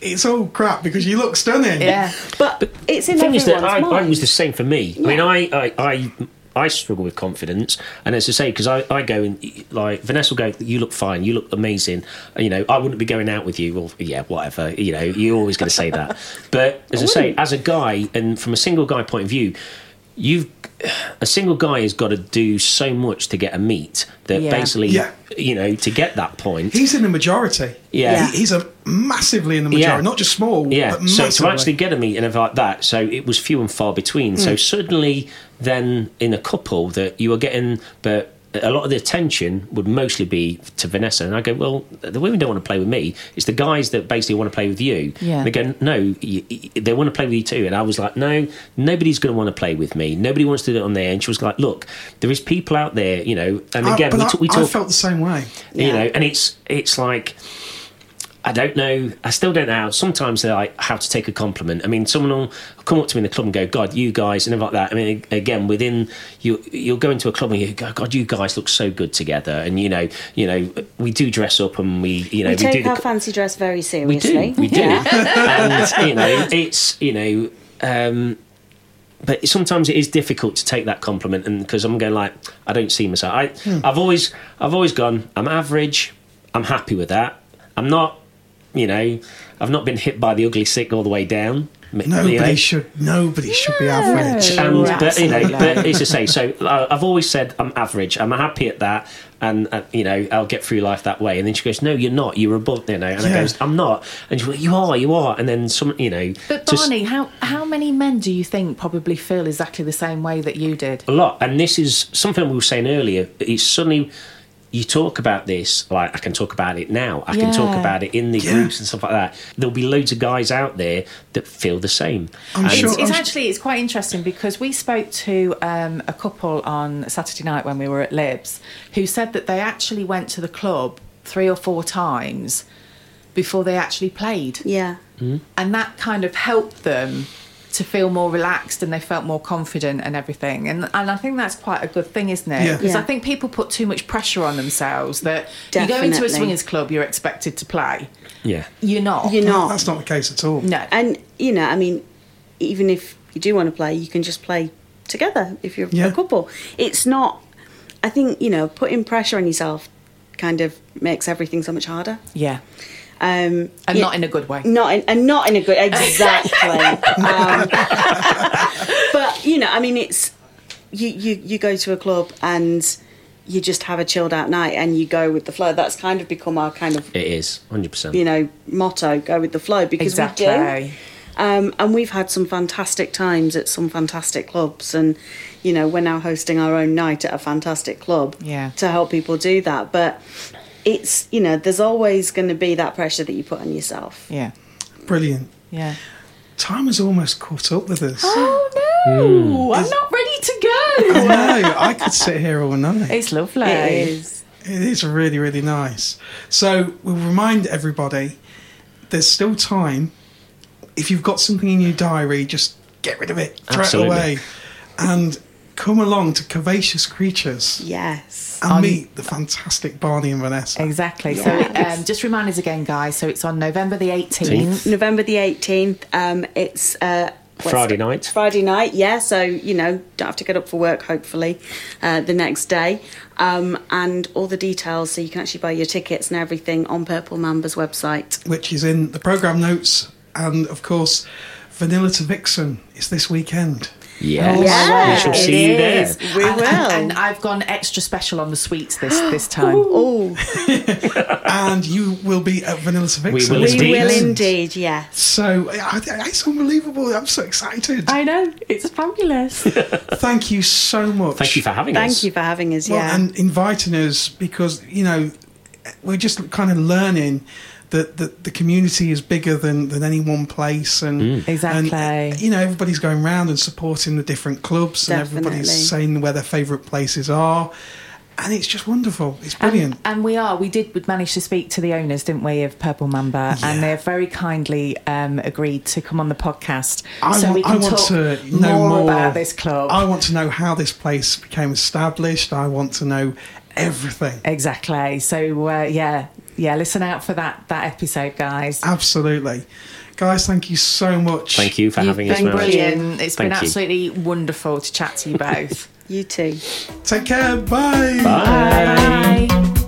it's all crap because you look stunning. Yeah. but it's in The thing is that everyone's I, I was the same for me. I mean, I, I, I, I struggle with confidence, and as I say, because I, I go and like Vanessa will go, "You look fine, you look amazing." You know, I wouldn't be going out with you. Well, yeah, whatever. You know, you're always going to say that. But as I say, as a guy, and from a single guy point of view, you've a single guy has got to do so much to get a meet that Yeah. basically, Yeah. you know, to get that point. He's in the majority. Yeah. He- he's a massively in the majority, Yeah. not just small. Yeah, but so to actually get a meeting of like that, so it was few and far between. Hmm. So suddenly, then in a couple that you were getting, but a lot of the attention would mostly be to Vanessa, and I go, well, the women don't want to play with me. It's the guys that basically want to play with you. Yeah. And they go, no, y y they want to play with you too. And I was like, no, nobody's going to want to play with me. Nobody wants to do it on there. And she was like, look, there is people out there, you know. And I- again, but we, I, talk, I felt the same way. you Yeah. know and it's it's like I don't know. I still don't know. How, sometimes they're like how to take a compliment. I mean, someone will come up to me in the club and go, "God, you guys," and everything like that. I mean, again, within you, you'll go into a club and you go, "God, you guys look so good together." And you know, you know, we do dress up and we, you know, we take do our the, fancy dress very seriously. we do, we do, Yeah. and you know, it's you know. Um, but sometimes it is difficult to take that compliment, and because I'm going like I don't see myself. I, Hmm. I've always, I've always gone. I'm average. I'm happy with that. I'm not, you know, I've not been hit by the ugly sick all the way down. M- you Nobody know. should. Nobody should be average. And but you know, but it's to say. So uh, I've always said I'm average. I'm happy at that, and uh, you know I'll get through life that way. And then she goes, "No, you're not. You're above." You know, and I goes, "I'm not." And she goes, "You are. You are." And then some, you know, But just Barney, how how many men do you think probably feel exactly the same way that you did? a lot. And this is something we were saying earlier. It's suddenly you talk about this like I can talk about it now. I can talk about it in the Yeah. groups and stuff like that. There'll be loads of guys out there that feel the same. I'm And- sure- It's, it's I'm- actually it's quite interesting because we spoke to um, a couple on Saturday night when we were at Libs who said that they actually went to the club three or four times before they actually played, yeah. and that kind of helped them to feel more relaxed and they felt more confident and everything. And and I think that's quite a good thing, isn't it? Yeah. Because I think people put too much pressure on themselves that Definitely. you go into a swingers club, you're expected to play. yeah. You're not. You're not. That's not the case at all. No. And you know, I mean, even if you do want to play, you can just play together if you're Yeah. a couple. It's not. I think you know, putting pressure on yourself kind of makes everything so much harder. Yeah. Um, And yeah, not in a good way. not in, and not in a good exactly. um, but you know, I mean, it's you, you you go to a club and you just have a chilled out night and you go with the flow. That's kind of become our kind of It is 100%. you know motto: go with the flow because we do. Um, and we've had some fantastic times at some fantastic clubs, and you know we're now hosting our own night at a fantastic club Yeah. to help people do that. But it's you know there's always going to be that pressure that you put on yourself. Yeah. Brilliant. Yeah. Time has almost caught up with us. Oh no! Mm. I'm not ready to I go. know. I could sit here all night. It's lovely. It is. It is really, really nice. So we'll remind everybody there's still time. If you've got something in your diary, just get rid of it, throw Absolutely. it away, and come along to Curvaceous Creatures Yes. and meet the fantastic Barney and Vanessa. Exactly. Yes. So um, just remind us again, guys. So it's on November the 18th. November the 18th. Um, it's uh, Friday it? night. Friday night, yeah. So, you know, don't have to get up for work, hopefully, uh, the next day. Um, and all the details, so you can actually buy your tickets and everything on Purple Mamba's website. which is in the program notes, and of course, Vanilla to Vixen is this weekend. Yes. Oh, yeah, we shall it see you there. is. We and, will. and, and I've gone extra special on the sweets this this time. oh, and you will be at Vanilla to Vixen. will this we will indeed, yes. So I, I- it's unbelievable. I'm so excited. I know it's fabulous. Thank you so much. Thank you for having us. Thank you for having us, well, yeah. and inviting us because you know we're just kind of learning that the, the community is bigger than, than any one place and Mm. Exactly. and, you know everybody's going around and supporting the different clubs and everybody's saying where their favourite places are and it's just wonderful it's brilliant And, and we are. We did manage to speak to the owners, didn't we, of Purple Mamba, Yeah. and they've very kindly um, agreed to come on the podcast I so want, we I can want talk to know more, more about this club. I want to know how this place became established. I want to know everything. Exactly. So uh, yeah, yeah. Listen out for that that episode, guys. Absolutely. Guys, thank you so much. Thank you for You've having us, been brilliant. It's been Thank you. absolutely wonderful to chat to you both. you too. Take care. Bye. Bye. Bye.